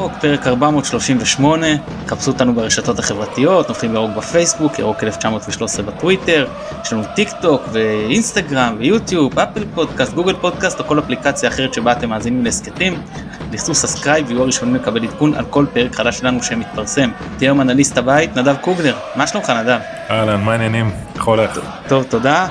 ירוק, פרק 438, חפשו אותנו ברשתות החברתיות, נופלים ירוק בפייסבוק, ירוק 1913 בטוויטר, יש לנו טיק טוק ואינסטגרם ויוטיוב, אפל פודקאסט, גוגל פודקאסט או כל אפליקציה אחרת שבה אתם מאזינים להסכתים. תעשו subscribe ויהיו הראשונים לקבל עדכון על כל פרק חדש שלנו שמתפרסם. איתי היום אנליסט הבית, נדב קוגלר, מה שלומך נדב? אהלן, מה העניינים? איך הולך? טוב, תודה.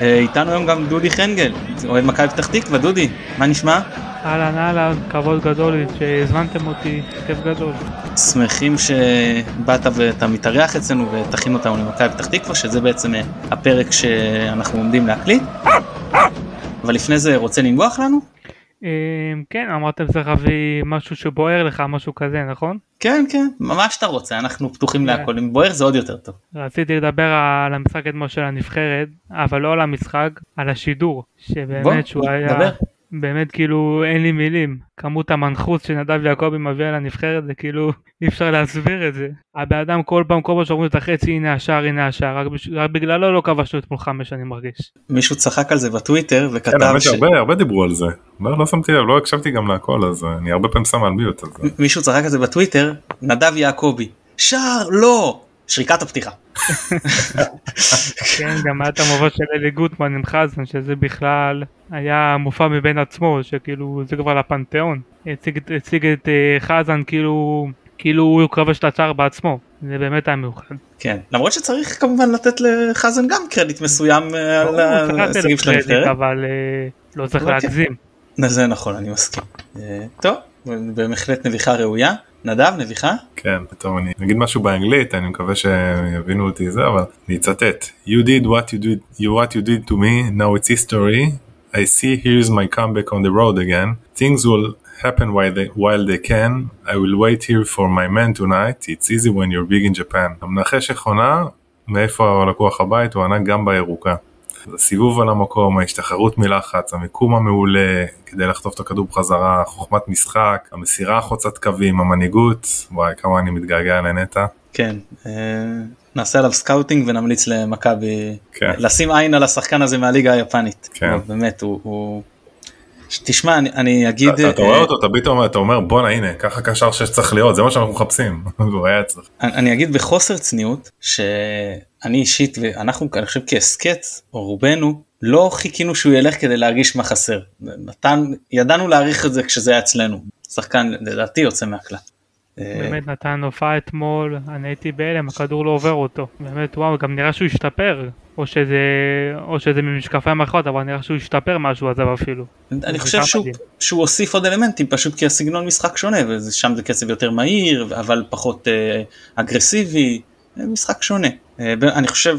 אה, איתנו היום גם דודי חנגל, אוהד מכבי פתח תקווה, דודי, מה נשמע? אהלן אהלן, כבוד גדול שהזמנתם אותי, כיף גדול. שמחים שבאת ואתה מתארח אצלנו ותכין אותנו למכבי פתח תקווה, שזה בעצם אה, הפרק שאנחנו עומדים להקליט. אבל לפני זה רוצה לנגוח לנו? אה, כן, אמרתם צריך להביא משהו שבוער לך, משהו כזה, נכון? כן, כן, מה שאתה רוצה, אנחנו פתוחים להכל, אם בוער זה עוד יותר טוב. רציתי לדבר על המשחק אתמול של הנבחרת, אבל לא על המשחק, על השידור, שבאמת שהוא היה... באמת כאילו אין לי מילים כמות המנחוס שנדב יעקבי מביא על הנבחרת זה כאילו אי אפשר להסביר את זה. הבן אדם כל פעם כל פעם שאומרים את החצי הנה השער הנה השער רק, בש... רק בגללו לא כבשנו אתמול חמש אני מרגיש. מישהו צחק על זה בטוויטר וכתב כן, ש... הרבה, הרבה דיברו על זה לא, לא שמתי לב לא הקשבתי גם להכל אז אני הרבה פעמים שם על מיוט. אז... מישהו צחק על זה בטוויטר נדב יעקבי שער לא שריקת הפתיחה. כן, גם היה את המובן של אלי גוטמן עם חזן, שזה בכלל היה מופע מבין עצמו, שכאילו זה כבר לפנתיאון. הציג, את uh, חזן כאילו, כאילו הוא כבש את הצער בעצמו. זה באמת היה מיוחד. כן, למרות שצריך כמובן לתת לחזן גם קרדיט מסוים אה, על ההישגים של הנבחרת. אבל uh, לא צריך להגזים. זה נכון, אני מסכים. טוב, בהחלט נביכה ראויה. נדב נביכה? כן, טוב אני אגיד משהו באנגלית אני מקווה שיבינו אותי זה אבל אני אצטט You did what you did you what you did to me now it's history I see here's my comeback on the road again things will happen while they, while they can I will wait here for my man tonight it's easy when you're big in Japan המנחש עונה מאיפה הלקוח הבית הוא ענה גם בירוקה הסיבוב על המקום, ההשתחררות מלחץ, המיקום המעולה כדי לחטוף את הכדור בחזרה, חוכמת משחק, המסירה חוצת קווים, המנהיגות, וואי כמה אני מתגעגע לנטע. כן, אה, נעשה עליו סקאוטינג ונמליץ למכבי כן. לשים עין על השחקן הזה מהליגה היפנית. כן. באמת הוא, הוא תשמע אני, אני אגיד אתה, אתה רואה אותו אתה פתאום אתה אומר בואנה הנה ככה קשר שצריך להיות זה מה שאנחנו מחפשים והוא היה אצלך. אני אגיד בחוסר צניעות שאני אישית ואנחנו אני חושב כהסכת או רובנו לא חיכינו שהוא ילך כדי להרגיש מה חסר נתן ידענו להעריך את זה כשזה היה אצלנו שחקן לדעתי יוצא מהכלל. באמת נתן הופעה אתמול, אני הייתי בהלם, הכדור לא עובר אותו. באמת וואו, גם נראה שהוא השתפר. או שזה, או שזה ממשקפיים אחרות, אבל נראה שהוא השתפר משהו עזב אפילו. אני חושב שהוא, שהוא הוסיף עוד אלמנטים, פשוט כי הסגנון משחק שונה, ושם זה קצב יותר מהיר, אבל פחות אה, אגרסיבי, משחק שונה. אה, אני חושב,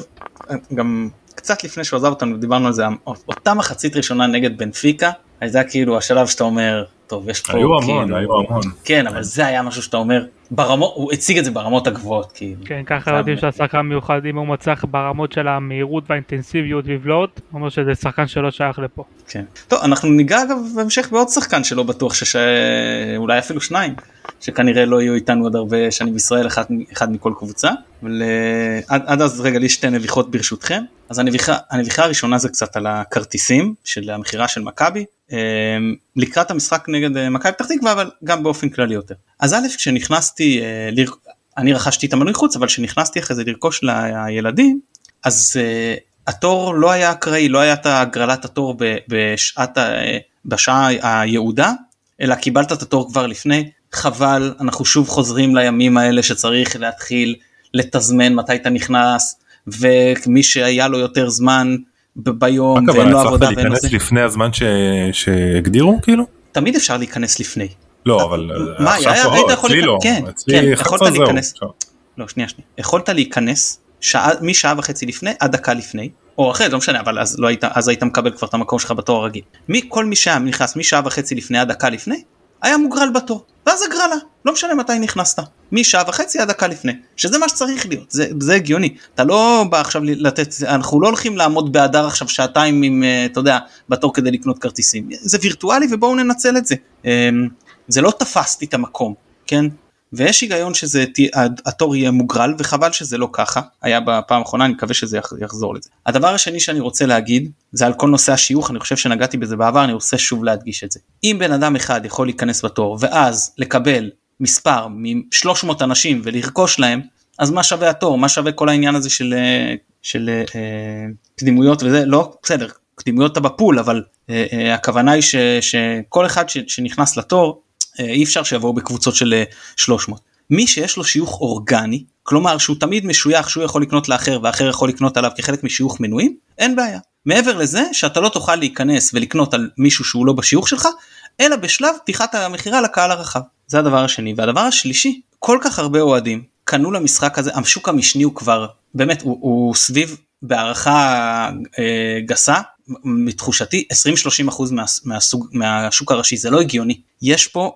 גם קצת לפני שהוא עזב אותנו, דיברנו על זה, אותה מחצית ראשונה נגד בנפיקה, הייתה כאילו השלב שאתה אומר, טוב יש פה היו המון כאילו, היו המון כן אבל זה היה משהו שאתה אומר ברמות הוא הציג את זה ברמות הגבוהות כאילו. כן ככה יודעים שהשחקן מיוחד אם הוא מצליח ברמות של המהירות והאינטנסיביות לבלוט אומר שזה שחקן שלא שייך לפה. כן. טוב אנחנו ניגע אגב בהמשך בעוד שחקן שלא בטוח שאולי אפילו שניים שכנראה לא יהיו איתנו עוד הרבה שנים בישראל אחד, אחד מכל קבוצה. אבל אה, עד, עד אז רגע לי שתי נביחות ברשותכם. אז הנביחה, הנביחה הראשונה זה קצת על הכרטיסים של המכירה של מכבי. אמ, לקראת המשחק נגד אה, מכבי פתח תקווה אבל גם באופן כללי יותר. אז א' כשנכנסתי, אה, אני רכשתי את המנוי חוץ אבל כשנכנסתי אחרי זה לרכוש לילדים אז אה, התור לא היה אקראי, לא היה את הגרלת התור בשעת, בשעה היעודה אלא קיבלת את התור כבר לפני, חבל אנחנו שוב חוזרים לימים האלה שצריך להתחיל לתזמן מתי אתה נכנס ומי שהיה לו יותר זמן ביום ואין לו עבודה ואין לו זה. להיכנס לפני הזמן שהגדירו כאילו? תמיד אפשר להיכנס לפני. לא אבל מה, עכשיו יכול לא, כן, כן, יכולת להיכנס, לא שנייה שנייה, יכולת להיכנס שעה, משעה וחצי לפני עד דקה לפני, או אחרי לא משנה אבל אז לא היית, אז היית מקבל כבר את המקום שלך בתור הרגיל. מכל מי שהיה נכנס משעה וחצי לפני עד דקה לפני, היה מוגרל בתור, ואז הגרלה, לא משנה מתי נכנסת, משעה וחצי עד דקה לפני, שזה מה שצריך להיות, זה, זה הגיוני, אתה לא בא עכשיו לתת, אנחנו לא הולכים לעמוד באדר עכשיו שעתיים עם, אה, אתה יודע, בתור כדי לקנות כרטיסים, זה וירטואלי ובואו ננצל את זה, אמ, זה לא תפסתי את המקום, כן, ויש היגיון שזה התור יהיה מוגרל וחבל שזה לא ככה היה בפעם האחרונה אני מקווה שזה יחזור לזה. הדבר השני שאני רוצה להגיד זה על כל נושא השיוך אני חושב שנגעתי בזה בעבר אני רוצה שוב להדגיש את זה. אם בן אדם אחד יכול להיכנס בתור ואז לקבל מספר מ-300 אנשים ולרכוש להם, אז מה שווה התור? מה שווה כל העניין הזה של, של אה, קדימויות וזה? לא, בסדר, קדימויות אתה בפול, אבל אה, אה, הכוונה היא ש, שכל אחד ש, שנכנס לתור, אה, אי אפשר שיבואו בקבוצות של אה, 300. מי שיש לו שיוך אורגני, כלומר שהוא תמיד משוייך שהוא יכול לקנות לאחר ואחר יכול לקנות עליו כחלק משיוך מנויים, אין בעיה. מעבר לזה שאתה לא תוכל להיכנס ולקנות על מישהו שהוא לא בשיוך שלך, אלא בשלב פתיחת המכירה לקהל הרחב. זה הדבר השני. והדבר השלישי, כל כך הרבה אוהדים קנו למשחק הזה, השוק המשני הוא כבר, באמת, הוא, הוא סביב בהערכה אה, גסה, מתחושתי 20-30 אחוז מה, מהסוג, מהשוק הראשי, זה לא הגיוני. יש פה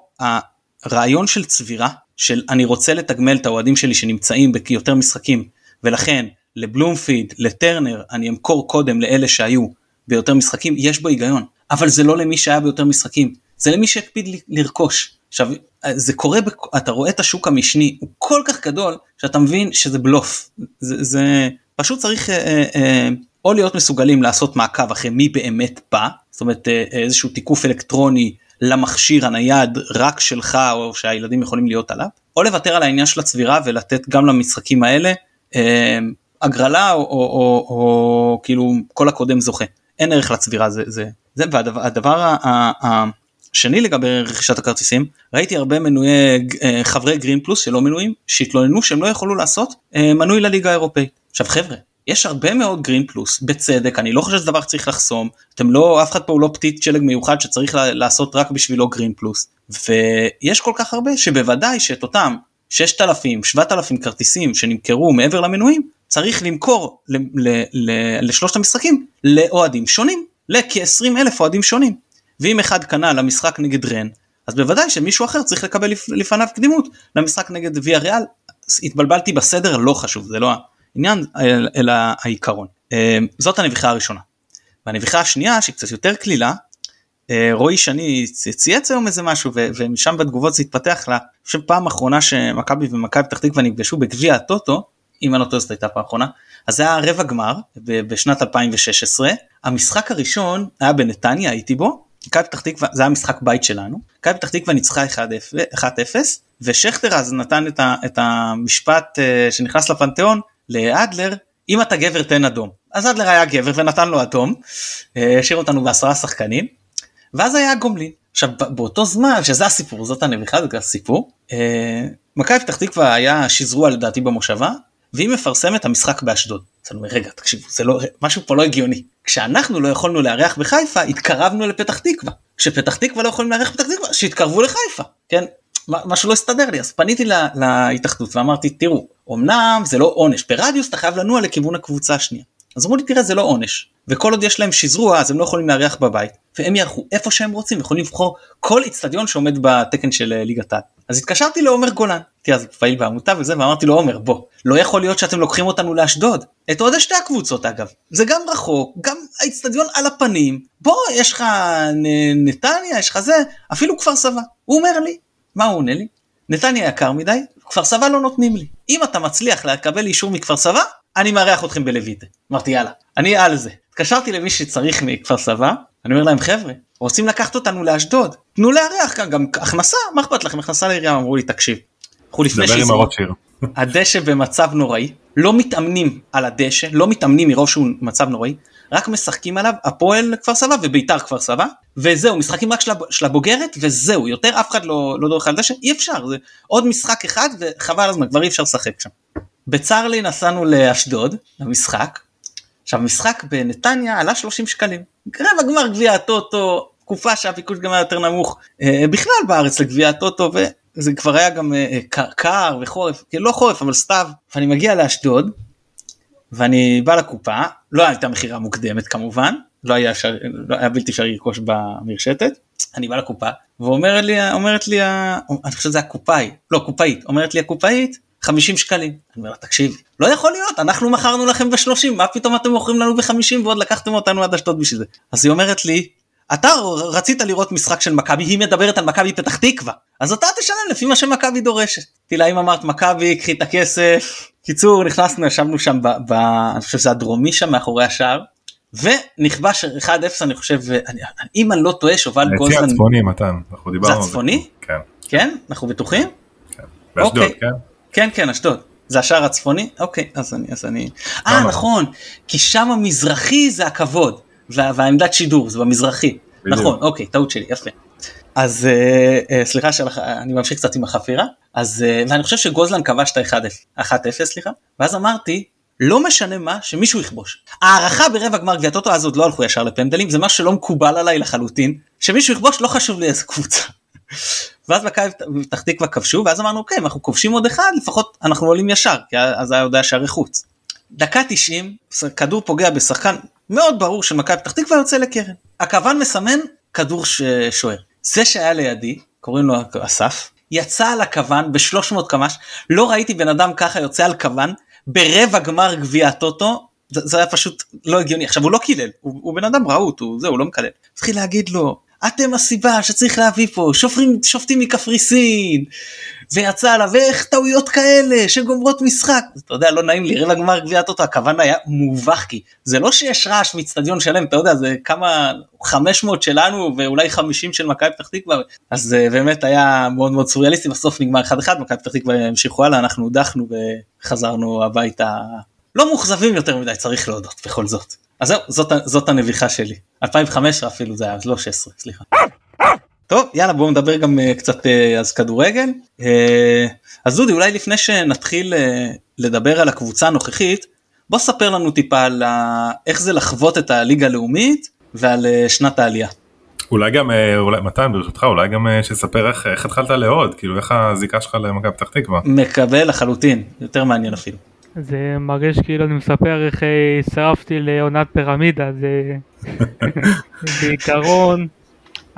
הרעיון של צבירה, של אני רוצה לתגמל את האוהדים שלי שנמצאים ביותר משחקים, ולכן לבלומפיד, לטרנר, אני אמכור קודם לאלה שהיו ביותר משחקים, יש בו היגיון. אבל זה לא למי שהיה ביותר משחקים, זה למי שהקפיד לרכוש. עכשיו, זה קורה, בכ... אתה רואה את השוק המשני, הוא כל כך גדול, שאתה מבין שזה בלוף. זה, זה פשוט צריך אה, אה, או להיות מסוגלים לעשות מעקב אחרי מי באמת בא, זאת אומרת אה, איזשהו תיקוף אלקטרוני למכשיר הנייד רק שלך או שהילדים יכולים להיות עליו, או לוותר על העניין של הצבירה ולתת גם למשחקים האלה אה, הגרלה או, או, או, או כאילו כל הקודם זוכה. אין ערך לצבירה זה זה זה והדבר השני לגבי רכישת הכרטיסים ראיתי הרבה מנויי אה, חברי גרין פלוס שלא מנויים שהתלוננו שהם לא יכולו לעשות אה, מנוי לליגה האירופאית. עכשיו חבר'ה יש הרבה מאוד גרין פלוס בצדק אני לא חושב שזה דבר שצריך לחסום. אתם לא אף אחד פה הוא לא פתית שלג מיוחד שצריך לעשות רק בשבילו גרין פלוס ויש כל כך הרבה שבוודאי שאת אותם 6,000 7,000 כרטיסים שנמכרו מעבר למנויים צריך למכור לשלושת המשחקים לאוהדים שונים לכ-20 אלף אוהדים שונים. ואם אחד קנה למשחק נגד רן אז בוודאי שמישהו אחר צריך לקבל לפניו קדימות. למשחק נגד ויה ריאל התבלבלתי בסדר לא חשוב זה לא העניין אלא העיקרון אמ, זאת הנביכה הראשונה. והנביכה השנייה שהיא קצת יותר קלילה אה, רועי שני צייץ היום איזה משהו ומשם בתגובות זה התפתח לה. אני חושב פעם אחרונה שמכבי ומכבי פתח תקווה נפגשו בגביע הטוטו אם אני לא טועה זאת הייתה פעם אחרונה אז זה היה רבע גמר בשנת 2016 המשחק הראשון היה בנתניה הייתי בו מכבי פתח תקווה זה היה משחק בית שלנו מכבי פתח תקווה ניצחה 1-0 ושכטר אז נתן את, ה, את המשפט uh, שנכנס לפנתיאון לאדלר אם אתה גבר תן אדום. אז אדלר היה גבר ונתן לו אדום אה, השאיר אותנו בעשרה שחקנים ואז היה גומלין עכשיו באותו זמן שזה הסיפור זאת הנביכה זה הסיפור אה, מכבי פתח תקווה היה שזרוע לדעתי במושבה והיא מפרסמת המשחק באשדוד. אז אני אומר רגע תקשיבו זה לא משהו פה לא הגיוני. כשאנחנו לא יכולנו לארח בחיפה התקרבנו לפתח תקווה. כשפתח תקווה לא יכולים לארח בפתח תקווה שיתקרבו לחיפה כן? משהו לא הסתדר לי. אז פניתי לה, להתאחדות ואמרתי תראו אמנם זה לא עונש ברדיוס אתה חייב לנוע לכיוון הקבוצה השנייה. אז אמרו לי תראה זה לא עונש וכל עוד יש להם שזרוע אז הם לא יכולים לארח בבית. והם יארחו איפה שהם רוצים יכולים לבחור כל איצטדיון שעומד בתקן של אה, ליגת העל. אז התקשרתי לעומר גולן, הייתי אז פעיל בעמותה וזה ואמרתי לו עומר בוא לא יכול להיות שאתם לוקחים אותנו לאשדוד. את עוד שתי הקבוצות אגב. זה גם רחוק גם האיצטדיון על הפנים. בוא יש לך נתניה יש לך זה אפילו כפר סבא. הוא אומר לי מה הוא עונה לי? נתניה יקר מדי כפר סבא לא נותנים לי אם אתה מצליח לקבל אישור מכפר סבא אני מארח אתכם בלויטה. אמרתי יאללה, אני על זה. התקשרתי למי שצריך מכפר סבא, אני אומר להם חבר'ה, רוצים לקחת אותנו לאשדוד, תנו לארח כאן גם הכנסה, מה אכפת לכם, הכנסה לעירייה, אמרו לי תקשיב. אנחנו לפני שיזרו, הדשא במצב נוראי, לא מתאמנים על הדשא, לא מתאמנים מרוב שהוא מצב נוראי, רק משחקים עליו הפועל כפר סבא וביתר כפר סבא, וזהו, משחקים רק של הבוגרת, וזהו, יותר אף אחד לא, לא דורך על דשא, אי אפשר, זה עוד משחק אחד וחבל הזמן, כבר אי אפשר לשחק שם. בצרלי נסענו לאשדוד, למשחק. עכשיו משחק בנתניה עלה 30 שקלים. רבע גמר גביע הטוטו, תקופה שהביקוש גם היה יותר נמוך אה, בכלל בארץ לגביע הטוטו וזה כבר היה גם אה, קר וחורף, כאילו לא חורף אבל סתיו. ואני מגיע לאשדוד ואני בא לקופה, לא הייתה מכירה מוקדמת כמובן, לא היה, שר, לא היה בלתי אפשרי לרכוש במרשתת. אני בא לקופה ואומרת לי, אומרת לי, אני חושב שזה הקופאי, לא קופאית, אומרת לי הקופאית 50 שקלים. אני אומר לה, תקשיב, לא יכול להיות, אנחנו מכרנו לכם ב-30, מה פתאום אתם מוכרים לנו ב-50 ועוד לקחתם אותנו עד אשדוד בשביל זה. אז היא אומרת לי, אתה רצית לראות משחק של מכבי, היא מדברת על מכבי פתח תקווה, אז אתה תשלם לפי מה שמכבי דורשת. אמרתי לה, אם אמרת מכבי, קחי את הכסף. קיצור, נכנסנו, ישבנו שם, ב, ב, אני חושב שזה הדרומי שם מאחורי השער, ונכבש 1-0 אני חושב, אני, אם אני לא טועה, שובל גוזלן. זה הצפוני מתן, אנחנו דיברנו על זה. זה הצפוני? כן. כן? אנחנו בטוחים? באשדוד, אוקיי. כן? כן, כן, אשדוד. זה השער הצפוני? אוקיי, אז אני, אז אני... אה, נכון, כי שם המזרחי זה הכבוד, וה, והעמדת שידור זה במזרחי. בדיוק. נכון, אוקיי, טעות שלי, יפה. אז אה, אה, סליחה שאני ממשיך קצת עם החפירה, אז אה, ואני חושב שגוזלן כבש את ה-1-0, סליחה, ואז אמרתי, לא משנה מה, שמישהו יכבוש. הערכה ברבע גמר גביעת אוטו, אז עוד לא הלכו ישר לפנדלים, זה משהו שלא מקובל עליי לחלוטין, שמישהו יכבוש, לא חשוב לי איזה קבוצה. ואז מכבי פתח תקווה כבשו, ואז אמרנו, אוקיי, אנחנו כובשים עוד אחד, לפחות אנחנו עולים ישר, כי אז היה עוד היה שערי חוץ. דקה 90, כדור פוגע בשחקן מאוד ברור של מכבי פתח תקווה יוצא לקרן. הכוון מסמן כדור שוער. זה שהיה לידי, קוראים לו אסף, יצא על הכוון ב-300 קמ"ש, לא ראיתי בן אדם ככה יוצא על כוון ברבע גמר גביע הטוטו, זה, זה היה פשוט לא הגיוני. עכשיו הוא לא קילל, הוא, הוא בן אדם רהוט, הוא זהו, הוא לא מקלל. התחיל להגיד לו, אתם הסיבה שצריך להביא פה שופרים, שופטים מקפריסין ויצא עליו איך טעויות כאלה שגומרות משחק אתה יודע לא נעים לי רבע גמר גביע טוטו הכוון היה מובך כי זה לא שיש רעש מאיצטדיון שלם אתה יודע זה כמה 500 שלנו ואולי 50 של מכבי פתח תקווה אז זה באמת היה מאוד מאוד סוריאליסטי בסוף נגמר 1-1 מכבי פתח תקווה המשיכו הלאה אנחנו הודחנו וחזרנו הביתה לא מאוכזבים יותר מדי צריך להודות בכל זאת. אז זהו, זאת, זאת הנביכה שלי. 2015 אפילו זה היה, לא 16, סליחה. טוב, יאללה בואו נדבר גם uh, קצת uh, אז כדורגל. Uh, אז דודי, אולי לפני שנתחיל uh, לדבר על הקבוצה הנוכחית, בוא ספר לנו טיפה על uh, איך זה לחוות את הליגה הלאומית ועל uh, שנת העלייה. אולי גם, אולי, מתן ברשותך, אולי גם שתספר איך, איך התחלת לאהוד, כאילו איך הזיקה שלך למכבי פתח תקווה. מקבל לחלוטין, יותר מעניין אפילו. זה מרגיש כאילו אני מספר איך שרפתי לעונת פירמידה, זה בעיקרון,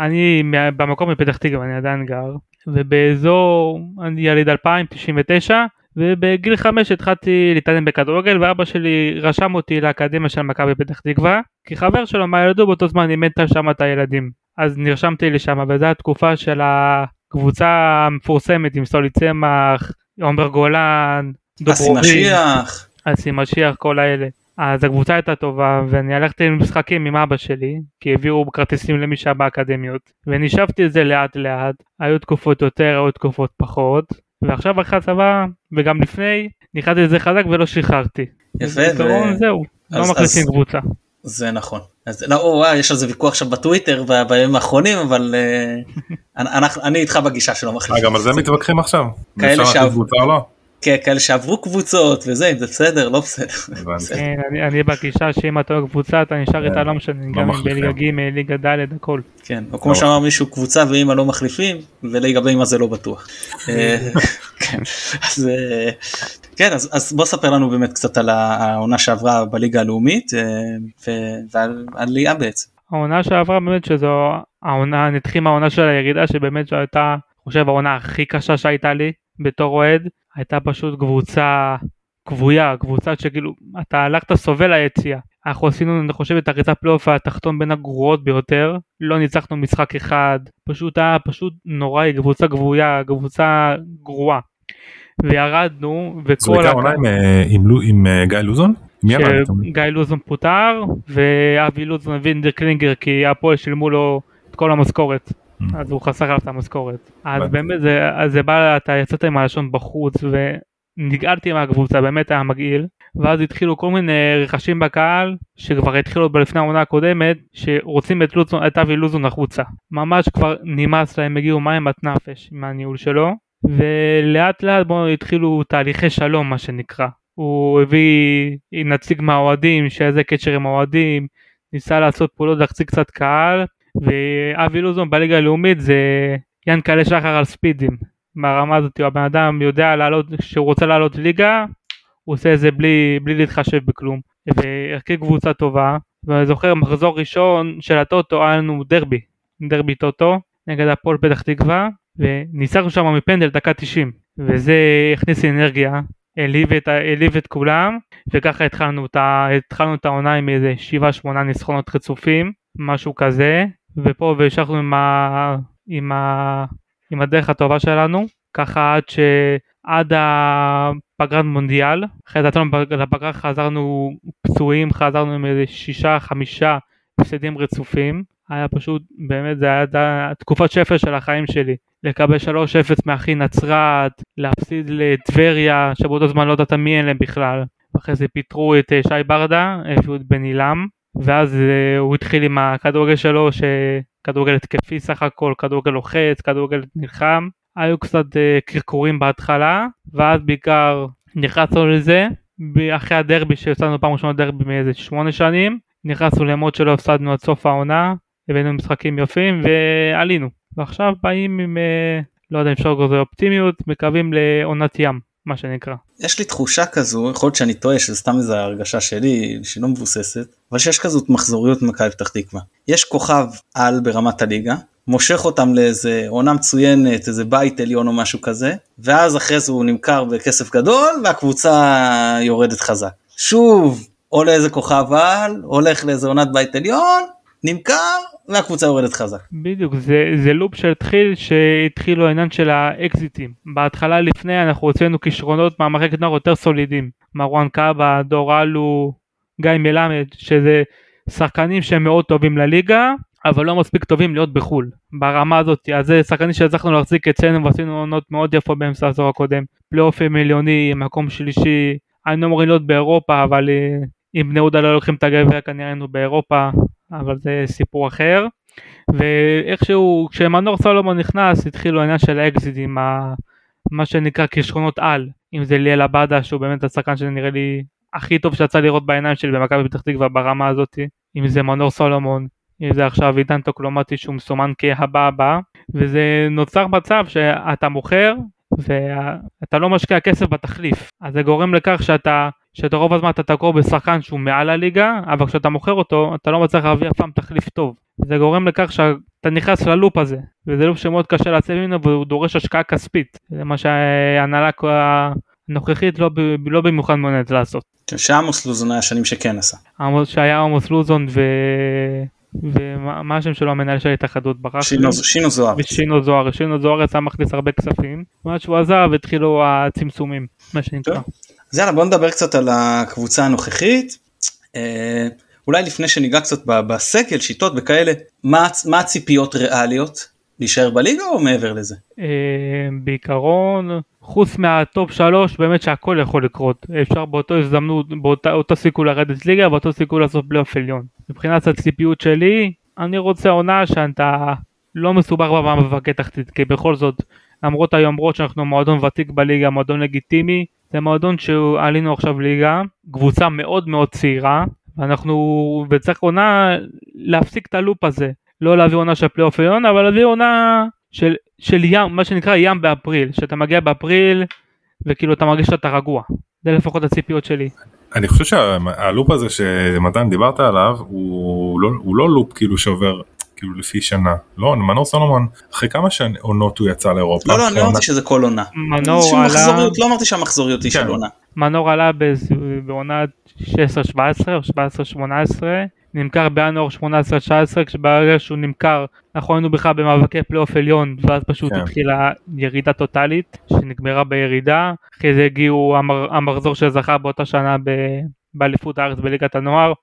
אני במקום מפתח תקווה, אני עדיין גר, ובאזור, אני יליד 2099, ובגיל 5 התחלתי להתעניין בכדורגל ואבא שלי רשם אותי לאקדמיה של מכבי פתח תקווה כי חבר שלו מהילדות באותו זמן אימן שם את הילדים אז נרשמתי לשם וזו התקופה של הקבוצה המפורסמת עם סולי צמח, עומר גולן, אסי משיח. אסי משיח, כל האלה. אז הקבוצה הייתה טובה ואני הלכתי למשחקים עם אבא שלי כי העבירו כרטיסים למי שהיה באקדמיות ונשאבתי את זה לאט לאט היו תקופות יותר היו תקופות פחות ועכשיו אחרי הצבא וגם לפני נכנסתי לזה חזק ולא שחררתי. יפה. ו... זהו לא מחליפים קבוצה. זה נכון. אז לא, או, יש על זה ויכוח עכשיו בטוויטר בימים האחרונים אבל uh, אני, אני איתך בגישה שלא מחליפים. גם על זה מתווכחים עכשיו. כאלה שאהבו. כאלה שעברו קבוצות וזה אם זה בסדר לא בסדר. כן, אני בגישה שאם אתה קבוצה אתה נשאר איתה לא משנה לא גם בליגה ג' ליגה ד' הכל. כן או כמו שאמר מישהו קבוצה ואמא לא מחליפים וליגה באמא זה לא בטוח. אה, כן, אה, כן אז בוא ספר לנו באמת קצת על העונה שעברה בליגה הלאומית אה, ועל עלייה בעצם. העונה שעברה באמת שזו העונה נתחיל מהעונה של הירידה שבאמת שהייתה חושב העונה הכי קשה שהייתה לי בתור אוהד הייתה פשוט קבוצה כבויה, קבוצה שכאילו אתה הלכת סובל היציאה. אנחנו עשינו אני חושב את הריצה פלייאוף התחתון בין הגרועות ביותר, לא ניצחנו משחק אחד, פשוט היה פשוט נוראי, קבוצה כבויה, קבוצה גרועה. וירדנו וכל... זו הייתה עונה עם, אה, עם, עם אה, גיא לוזון? גיא לוזון פוטר ואבי לוזון וניר קלינגר כי הפועל שילמו לו את כל המשכורת. Mm. אז הוא חסך עליו את המשכורת. אז באמת זה, אז זה בא, אתה יצאת עם הלשון בחוץ ונגעלתי מהקבוצה, באמת היה מגעיל. ואז התחילו כל מיני רכשים בקהל שכבר התחילו לפני העונה הקודמת שרוצים את, לוזון, את אבי לוזון החוצה. ממש כבר נמאס להם, הגיעו מים עד נפש מהניהול שלו. ולאט לאט בואו התחילו תהליכי שלום מה שנקרא. הוא הביא נציג מהאוהדים שהיה איזה קשר עם האוהדים, ניסה לעשות פעולות להחזיק קצת קהל ואבי לוזון בליגה הלאומית זה ינקלה שחר על ספידים. ברמה הזאת הבן אדם יודע לעלות כשהוא רוצה לעלות ליגה הוא עושה את זה בלי, בלי להתחשב בכלום. והרכיב קבוצה טובה ואני זוכר מחזור ראשון של הטוטו היה לנו דרבי דרבי טוטו נגד הפועל פתח תקווה וניצחנו שם מפנדל דקה 90 וזה הכניס אנרגיה העליב את, את כולם וככה התחלנו את, התחלנו את העונה עם איזה 7-8 ניצחונות רצופים משהו כזה ופה והמשכנו עם, ה... עם, ה... עם הדרך הטובה שלנו ככה עד שעד הפגרת מונדיאל אחרי זה יצאנו לפגרה חזרנו פצועים חזרנו עם איזה שישה חמישה הפסדים רצופים. היה פשוט באמת זה היה תקופת שפל של החיים שלי. לקבל 3-0 מאחי נצרת, להפסיד לטבריה, שבאותו זמן לא יודעת מי אין להם בכלל. אחרי זה פיטרו את אה, שי ברדה, הביאו את בן עילם, ואז אה, הוא התחיל עם הכדורגל שלו, שכדורגל התקפי סך הכל, כדורגל לוחץ, כדורגל נלחם. היו קצת קרקורים בהתחלה, ואז בעיקר נכנסנו לזה, אחרי הדרבי שהפסדנו פעם ראשונה דרבי מאיזה שמונה שנים, נכנסנו למוד שלא הפסדנו עד סוף העונה, הבאנו משחקים יפים ועלינו. ועכשיו באים עם, אה, לא יודע אם אפשר לקרוא לזה אופטימיות, מקווים לעונת ים, מה שנקרא. יש לי תחושה כזו, יכול להיות שאני טועה, שזה סתם איזו הרגשה שלי, שהיא לא מבוססת, אבל שיש כזאת מחזוריות במכבי פתח תקווה. יש כוכב על ברמת הליגה, מושך אותם לאיזה עונה מצוינת, איזה בית עליון או משהו כזה, ואז אחרי זה הוא נמכר בכסף גדול והקבוצה יורדת חזק. שוב, או לאיזה כוכב על, הולך לאיזה עונת בית עליון, נמכר והקבוצה יורדת חזק. בדיוק, זה, זה לופ שהתחיל, שהתחילו העניין של האקזיטים. בהתחלה לפני אנחנו הוצאנו כישרונות מהמחלקת נוער יותר סולידים. מרואן קאבה, דור אלו, גיא מלמד, שזה שחקנים שהם מאוד טובים לליגה, אבל לא מספיק טובים להיות בחו"ל ברמה הזאת אז זה שחקנים שהצלחנו להחזיק אצלנו ועשינו עונות מאוד יפות באמצע העשור הקודם פלייאופים מיליוני מקום שלישי היינו אמורים להיות באירופה אבל אה, אם בני יהודה לא לוקחים את הגביע כנראה היינו באירופה אבל זה סיפור אחר. ואיכשהו כשמנור סולומון נכנס התחילו העניין של האקזיט עם ה... מה שנקרא כישרונות על. אם זה ליאל עבדה שהוא באמת השחקן שנראה לי הכי טוב שיצא לראות בעיניים שלי במכבי פתח תקווה ברמה הזאת. אם זה מנור סולומון זה עכשיו עידן טוקלומטי שהוא מסומן כהבא הבא. וזה נוצר מצב שאתה מוכר ואתה לא משקיע כסף בתחליף. אז זה גורם לכך שאתה שאתה רוב הזמן אתה תקוע בשחקן שהוא מעל הליגה אבל כשאתה מוכר אותו אתה לא מצליח להביא אף פעם תחליף טוב. זה גורם לכך שאתה נכנס ללופ הזה וזה לופ שמאוד קשה לצאת ממנו והוא דורש השקעה כספית. זה מה שההנהלה הנוכחית לא, לא במיוחד מעוניינת לעשות. שעמוס לוזון היה שנים שכן עשה. שהיה עמוס לוזון ו... ומה השם שלו המנהל של ההתאחדות ברח שינו, שינו זוהר. שינו זוהר. שינו זוהר יצא מכניס הרבה כספים. מאז שהוא עזב התחילו הצמצומים מה שנקרא. אז יאללה בוא נדבר קצת על הקבוצה הנוכחית אה, אולי לפני שניגע קצת בסגל שיטות וכאלה מה, מה הציפיות ריאליות להישאר בליגה או מעבר לזה? אה, בעיקרון חוץ מהטופ שלוש באמת שהכל יכול לקרות אפשר באותו הזדמנות באותו סיכוי לרדת ליגה באותו סיכוי לעשות פלייאוף עליון. מבחינת הציפיות שלי אני רוצה עונה שאתה לא מסובך במאבקי תחתית כי בכל זאת למרות היומרות שאנחנו מועדון ותיק בליגה מועדון לגיטימי זה מועדון שעלינו עכשיו ליגה קבוצה מאוד מאוד צעירה ואנחנו וצריך עונה להפסיק את הלופ הזה לא להביא עונה של פלייאוף עליון אבל להביא עונה של, של ים מה שנקרא ים באפריל שאתה מגיע באפריל וכאילו אתה מרגיש שאתה רגוע זה לפחות הציפיות שלי. אני חושב שהלופ הזה שמתן דיברת עליו הוא לא, הוא לא לופ כאילו שעובר כאילו לפי שנה לא מנור סולומון אחרי כמה עונות הוא יצא לאירופה. לא לא אני לא אמרתי שזה כל עונה. מנור עלה. לא אמרתי שהמחזוריות היא של כן. עונה. מנור עלה בעונה 16-17 או 17-18 נמכר בינואר 18-19 כשברגע שהוא נמכר אנחנו היינו בכלל במאבקי פלייאוף עליון ואז פשוט כן. התחילה ירידה טוטאלית שנגמרה בירידה אחרי זה הגיעו המר, המחזור שזכה באותה שנה באליפות הארץ בליגת הנוער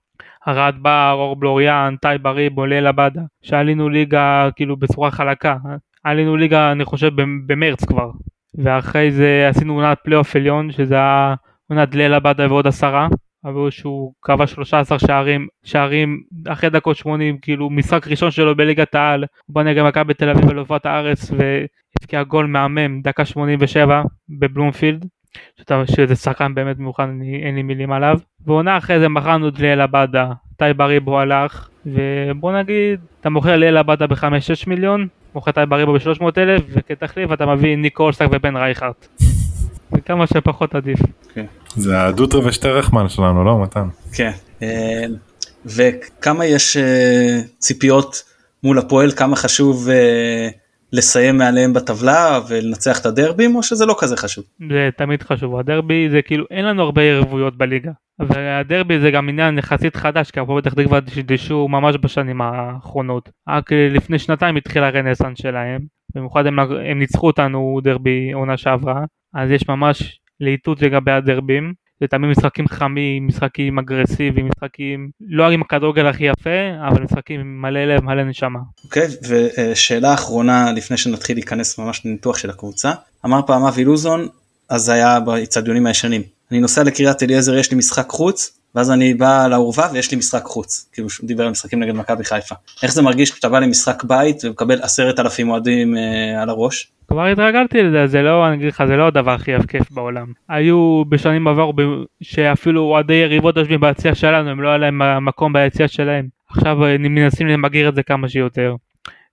ערד בר, אור בלוריאן, טייב אריב, ליאל עבדה שעלינו ליגה כאילו בצורה חלקה עלינו ליגה אני חושב במרץ כבר. ואחרי זה עשינו עונת פלייאוף עליון שזה היה עונת ליאל עבדה ועוד עשרה אבל שהוא קבע 13 שערים, שערים אחרי דקות 80, כאילו משחק ראשון שלו בליגת העל, הוא בנה גם מכבי תל אביב על הארץ והבקיע גול מהמם, דקה 87 בבלומפילד, שזה שחקן באמת מיוחד, אני, אין לי מילים עליו. ועונה אחרי זה מכרנו את ליאל עבדה, טייב אריבו הלך, ובוא נגיד, אתה מוכר ליאל עבדה ב-5-6 מיליון, מוכר טייב אריבו ב-300 אלף, וכתחליף אתה מביא ניק אולסק ובן רייכרט. וכמה שפחות עדיף. כן. זה הדוטר ושטרחמן שלנו לא מתן? כן. אה, וכמה יש אה, ציפיות מול הפועל כמה חשוב אה, לסיים מעליהם בטבלה ולנצח את הדרבים או שזה לא כזה חשוב? זה תמיד חשוב. הדרבי זה כאילו אין לנו הרבה יריבויות בליגה. והדרבי זה גם עניין יחסית חדש כי הפועל פתח תקווה דשדשו ממש בשנים האחרונות. רק לפני שנתיים התחיל הרנסאנס שלהם. במיוחד הם, הם ניצחו אותנו דרבי עונה שעברה. אז יש ממש להיטות לגבי הדרבים זה תמיד משחקים חמים, משחקים אגרסיביים, משחקים לא עם הכדורגל הכי יפה, אבל משחקים עם מלא לב, מלא נשמה. אוקיי, okay, ושאלה אחרונה לפני שנתחיל להיכנס ממש לניתוח של הקבוצה, אמר פעם אבי לוזון, אז היה באצטדיונים הישנים. אני נוסע לקריית אליעזר, יש לי משחק חוץ, ואז אני בא לאורווה ויש לי משחק חוץ, כאילו שהוא דיבר על משחקים נגד מכבי חיפה. איך זה מרגיש כשאתה בא למשחק בית ומקבל עשרת אלפים אוהדים אה, על הראש? כבר התרגלתי לזה, זה לא, אני אגיד לך, זה לא הדבר הכי כיף בעולם. היו בשנים עבר שאפילו אוהדי יריבות יושבים ביציע שלנו, הם לא היה להם מקום ביציע שלהם. עכשיו אה, מנסים למגר את זה כמה שיותר.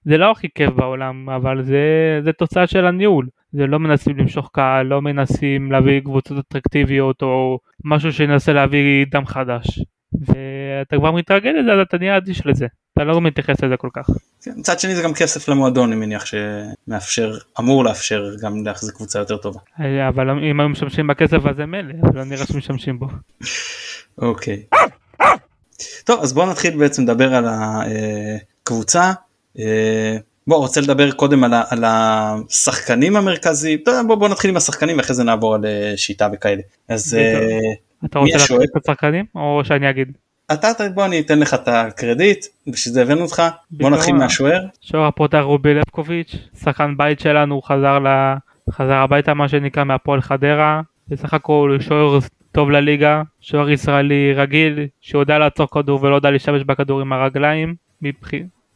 זה לא הכי כיף בעולם, אבל זה, זה תוצאה של הניהול. זה לא מנסים למשוך קהל, לא מנסים להביא קבוצות אטרקטיביות או משהו שינסה להביא דם חדש. ואתה כבר מתרגל לזה אז אתה נהיה אדיש לזה, אתה לא מתייחס לזה כל כך. כן, מצד שני זה גם כסף למועדון אני מניח שמאפשר, אמור לאפשר גם להחזיק קבוצה יותר טובה. אבל אם היו משתמשים בכסף הזה מילא, אבל לא נראה שמשתמשים בו. אוקיי. טוב אז בוא נתחיל בעצם לדבר על הקבוצה. אה, בוא רוצה לדבר קודם על, ה, על השחקנים המרכזיים. בוא, בוא נתחיל עם השחקנים ואחרי זה נעבור על אה, שיטה וכאלה. אז אה, אתה רוצה לתת את השחקנים או שאני אגיד? אתה בוא אני אתן לך את הקרדיט בשביל זה הבאנו אותך. בוא נתחיל מהשוער. שוער הפותח רובי לבקוביץ' שחקן בית שלנו חזר ל... חזר הביתה מה שנקרא מהפועל חדרה. בסך הכל שוער טוב לליגה שוער ישראלי רגיל שיודע לעצור כדור ולא יודע להשתמש בכדור עם הרגליים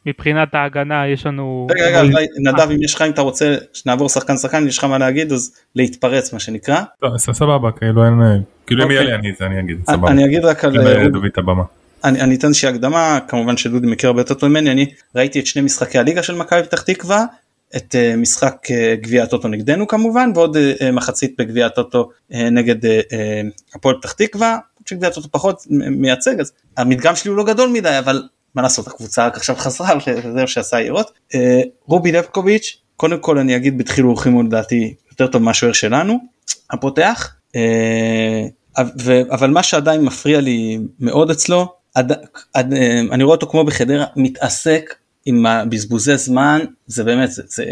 מבחינת ההגנה יש לנו... רגע רגע נדב אם יש לך אם אתה רוצה שנעבור שחקן שחקן יש לך מה להגיד אז להתפרץ מה שנקרא. לא, סבבה כאילו אין כאילו אם יהיה לי אני אני אגיד סבבה. אני אגיד רק על... דוד את הבמה. אני, אני אתן איזושהי הקדמה כמובן שדודי מכיר הרבה יותר טוב ממני אני ראיתי את שני משחקי הליגה של מכבי פתח תקווה את uh, משחק uh, גביע הטוטו נגדנו כמובן ועוד uh, מחצית בגביע הטוטו uh, נגד uh, uh, הפועל פתח תקווה שגביע הטוטו פחות מייצג אז המדגם שלי הוא לא גדול מדי אבל מה לעשות הקבוצה רק עכשיו חזרה וזה שעשה ירות. אה, רובי לבקוביץ' קודם כל אני אגיד בדחילו ורחימו לדעתי יותר טוב מהשוער שלנו הפותח אה, אבל מה שעדיין מפריע לי מאוד אצלו אה, אני רואה אותו כמו בחדרה מתעסק עם הבזבוזי זמן זה באמת זה, זה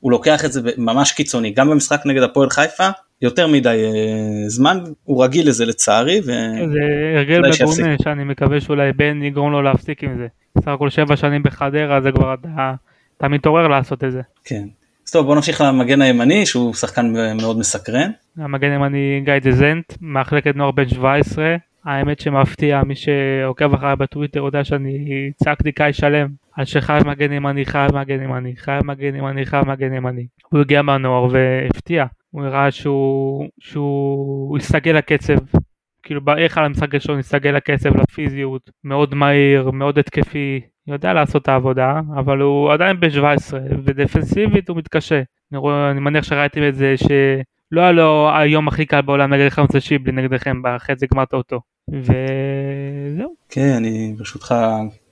הוא לוקח את זה ממש קיצוני גם במשחק נגד הפועל חיפה יותר מדי uh, זמן, הוא רגיל לזה לצערי. ו... זה הרגל מגונה שאני מקווה שאולי בן יגרום לו להפסיק עם זה. בסך הכל שבע שנים בחדרה זה כבר אתה, אתה מתעורר לעשות את זה. כן. אז טוב בוא נמשיך למגן הימני שהוא שחקן מאוד מסקרן. המגן הימני גיא דזנט, מחלקת נוער בן 17. האמת שמפתיע מי שעוקב אחריי בטוויטר יודע שאני צעקתי קאי שלם על שחייב מגן ימני חייב מגן ימני חייב מגן ימני חייב מגן ימני. הוא הגיע מהנוער והפתיע. הוא הראה שהוא, שהוא הסתגל לקצב, כאילו איך על המשחק הראשון הסתגל לקצב, לפיזיות, מאוד מהיר, מאוד התקפי, יודע לעשות את העבודה, אבל הוא עדיין ב-17, ודפנסיבית הוא מתקשה. אני, רואה, אני מניח שראיתם את זה שלא היה לו היום הכי קל בעולם נגד חמצה שיבלי נגדכם בחצי גמר טוטו. וזהו. כן, אני ברשותך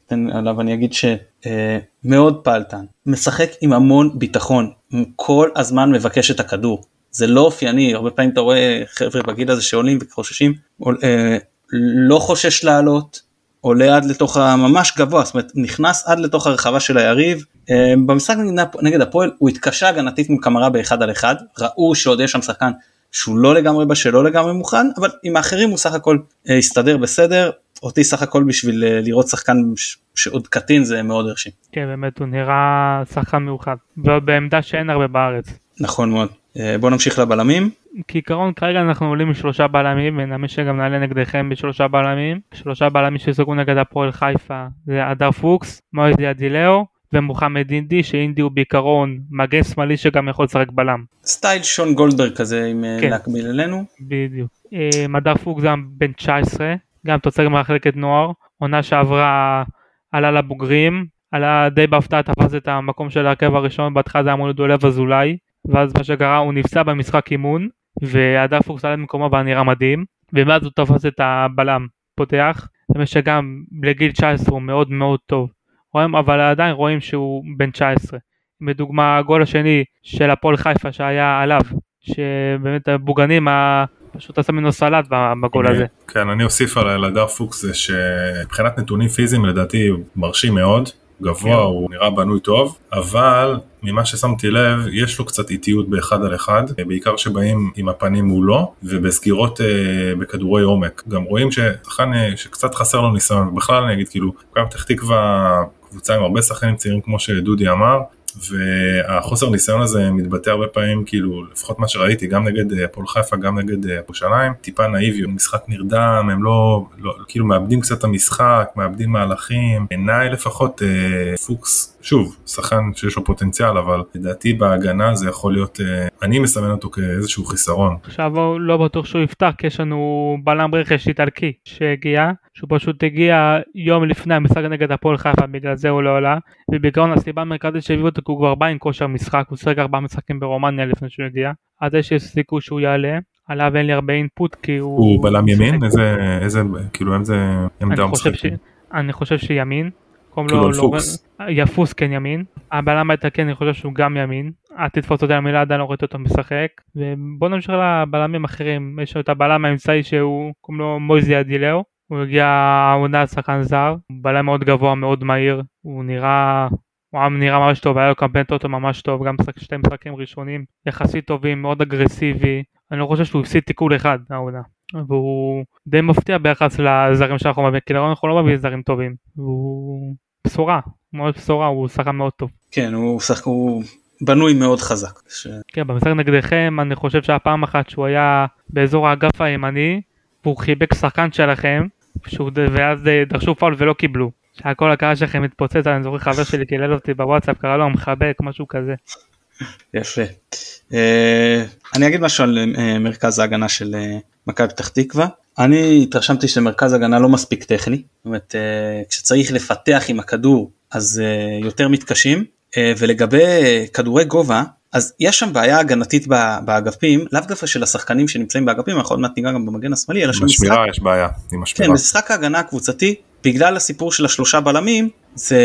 אתן עליו אני אגיד שמאוד פעלתן, משחק עם המון ביטחון, כל הזמן מבקש את הכדור. זה לא אופייני, הרבה פעמים אתה רואה חבר'ה בגיל הזה שעולים וחוששים, אה, לא חושש לעלות, עולה עד לתוך הממש גבוה, זאת אומרת נכנס עד לתוך הרחבה של היריב. אה, במשחק נגד, נגד הפועל הוא התקשה הגנתית עם קמרה באחד על אחד, ראו שעוד יש שם שחקן שהוא לא לגמרי בשל, לא לגמרי מוכן, אבל עם האחרים הוא סך הכל אה, הסתדר בסדר, אותי סך הכל בשביל לראות שחקן שעוד קטין זה מאוד הרשים. כן באמת הוא נראה שחקן מיוחד, ובעמדה שאין הרבה בארץ. נכון מאוד. אה, בוא נמשיך לבלמים. כעיקרון כרגע אנחנו עולים משלושה בלמים ונאמין שגם נעלה נגדכם בשלושה בלמים. שלושה בלמים שסוגרו נגד הפועל חיפה זה הדר פוקס, מויזי אדילאו ומוחמד אינדי שאינדי הוא בעיקרון מגן שמאלי שגם יכול לשחק בלם. סטייל שון גולדברג כזה עם אה, כן. להקביל אלינו. בדיוק. הדר אה, פוקס גם בן 19 גם תוצר מחלקת נוער עונה שעברה עלה לבוגרים עלה די בהפתעה תפס את המקום של ההרכב הראשון בהתחלה זה אמור להיות דולב אזולאי ואז מה שקרה הוא נפצע במשחק אימון והדף פוקס עלה במקומו והיה נראה מדהים. ומאז הוא תפס את הבלם פותח שגם לגיל 19 הוא מאוד מאוד טוב. רואים, אבל עדיין רואים שהוא בן 19 בדוגמה הגול השני של הפועל חיפה שהיה עליו שבאמת הבוגנים פשוט עשה ממנו סלט בגול הזה. כן אני אוסיף על הדר פוקס זה שמבחינת נתונים פיזיים לדעתי הוא מרשים מאוד גבוה, הוא נראה בנוי טוב, אבל ממה ששמתי לב, יש לו קצת איטיות באחד על אחד, בעיקר שבאים עם הפנים מולו, ובסגירות אה, בכדורי עומק. גם רואים ששחקן אה, שקצת חסר לו ניסיון, ובכלל אני אגיד כאילו, גם פתח תקווה קבוצה עם הרבה שחקנים צעירים כמו שדודי אמר, והחוסר ניסיון הזה מתבטא הרבה פעמים כאילו לפחות מה שראיתי גם נגד אה, הפועל חיפה גם נגד אה, ירושלים טיפה נאיבי משחק נרדם הם לא, לא כאילו מאבדים קצת את המשחק מאבדים מהלכים. עיניי לפחות אה, פוקס שוב שחקן שיש לו פוטנציאל אבל לדעתי בהגנה זה יכול להיות אה, אני מסמן אותו כאיזשהו חיסרון. עכשיו לא בטוח שהוא יפתח כי יש לנו בלם רכש איטלקי שהגיע שהוא פשוט הגיע יום לפני המשחק נגד הפועל חיפה בגלל זה הוא לא עלה ובעיקרון הסיבה המרכזית שהביאו אותו כי הוא כבר בא עם כושר משחק הוא שיחק ארבעה משחקים ברומניה לפני שהוא הגיע אז יש סיכוי שהוא יעלה עליו אין לי הרבה אינפוט כי הוא... הוא בלם ימין? איזה, איזה, כאילו איזה עמדה הוא משחק? אני חושב שימין. קוראים לו כאילו יפוס כן ימין. הבלם האיטלקי אני חושב שהוא גם ימין. אל תתפוס אותי למילה עדיין לא ראיתי אותו משחק. ובוא נמשיך לבלמים אחרים. יש לו את הבלם האמצעי שהוא קוראים לו מויזי אדילאו. הוא הגיע העונה שחקן זר, בלם מאוד גבוה, מאוד מהיר, הוא נראה, הוא נראה ממש טוב, היה לו קמפיין טוטו ממש טוב, גם שתי משחקים ראשונים יחסית טובים, מאוד אגרסיבי, אני לא חושב שהוא הפסיד תיקול אחד העונה. והוא די מפתיע ביחס לזרים שאנחנו מביאים, כי לרוב אנחנו לא מביאים זרים טובים. והוא בשורה, מאוד בשורה, הוא שחקן מאוד טוב. כן, הוא שחק... הוא בנוי מאוד חזק. ש... כן, במשחק נגדכם אני חושב שהיה פעם אחת שהוא היה באזור האגף הימני, והוא חיבק שחקן שלכם, ואז אה, דרשו פאול ולא קיבלו. שהכל הקהל שלכם מתפוצץ, אני זוכר חבר שלי קילל אותי בוואטסאפ, קרא לו המחבק, משהו כזה. יפה. אה, אני אגיד משהו על אה, מרכז ההגנה של מכבי פתח תקווה. אני התרשמתי שמרכז הגנה לא מספיק טכני, זאת אומרת כשצריך לפתח עם הכדור אז יותר מתקשים, ולגבי כדורי גובה אז יש שם בעיה הגנתית באגפים, לאו דווקא של השחקנים שנמצאים באגפים, אנחנו עוד מעט ניגע גם במגן השמאלי, אלא שבמשחק... יש בעיה עם השמירה. כן, במשחק ההגנה הקבוצתי, בגלל הסיפור של השלושה בלמים, זה...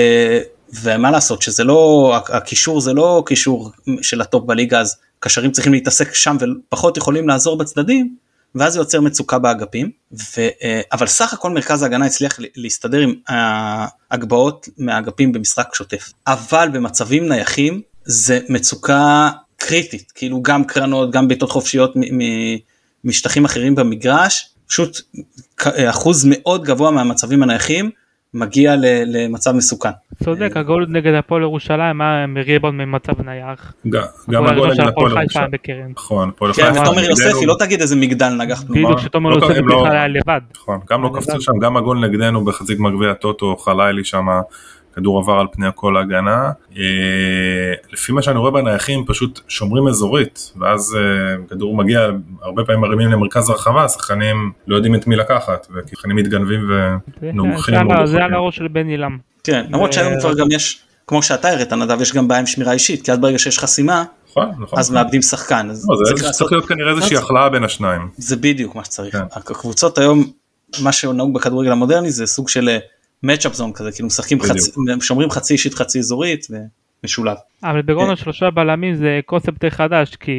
ומה לעשות שזה לא, הקישור זה לא קישור של הטופ בליגה, אז קשרים צריכים להתעסק שם ופחות יכולים לעזור בצדדים, ואז זה יוצר מצוקה באגפים, ו... אבל סך הכל מרכז ההגנה הצליח להסתדר עם ההגבהות מהאגפים במשחק שוטף. אבל במצבים נייחים, זה מצוקה קריטית, כאילו גם קרנות, גם בעיטות חופשיות משטחים אחרים במגרש, פשוט אחוז מאוד גבוה מהמצבים הנייחים מגיע למצב מסוכן. צודק, הגול נגד הפועל ירושלים היה מריבון ממצב נייח. גם הגול נגד הפועל ירושלים. נכון, הפועל חיפה. כן, ותומר יוספי לא תגיד איזה מגדל נגח. בדיוק, שתומר לא- יוספי לא- בכלל היה לבד. נכון, גם לא קפצו שם, גם הגול נגדנו בחזית מגביע הטוטו, חלילי שם. כדור עבר על פני כל ההגנה. אה, לפי מה שאני רואה בנייחים פשוט שומרים אזורית, ואז אה, כדור מגיע, הרבה פעמים מרימים למרכז הרחבה, השחקנים לא יודעים את מי לקחת, ושחקנים מתגנבים ונומחים. זה על הראש של בן עילם. כן, למרות שהיום כבר גם יש, כמו שאתה הראית נדב, יש גם בעיה עם שמירה אישית, כי אז ברגע שיש חסימה, נכון, נכון. אז מאבדים שחקן. לא, זה צריך להיות כנראה איזושהי הכלאה בין השניים. זה בדיוק מה שצריך. כן. הקבוצות היום, מה שנהוג בכדורגל המודרני זה סוג של מצ'אפ זון כזה כאילו משחקים חצי שומרים חצי אישית חצי אזורית ומשולב. אבל בגונו שלושה בלמים זה קונספט חדש כי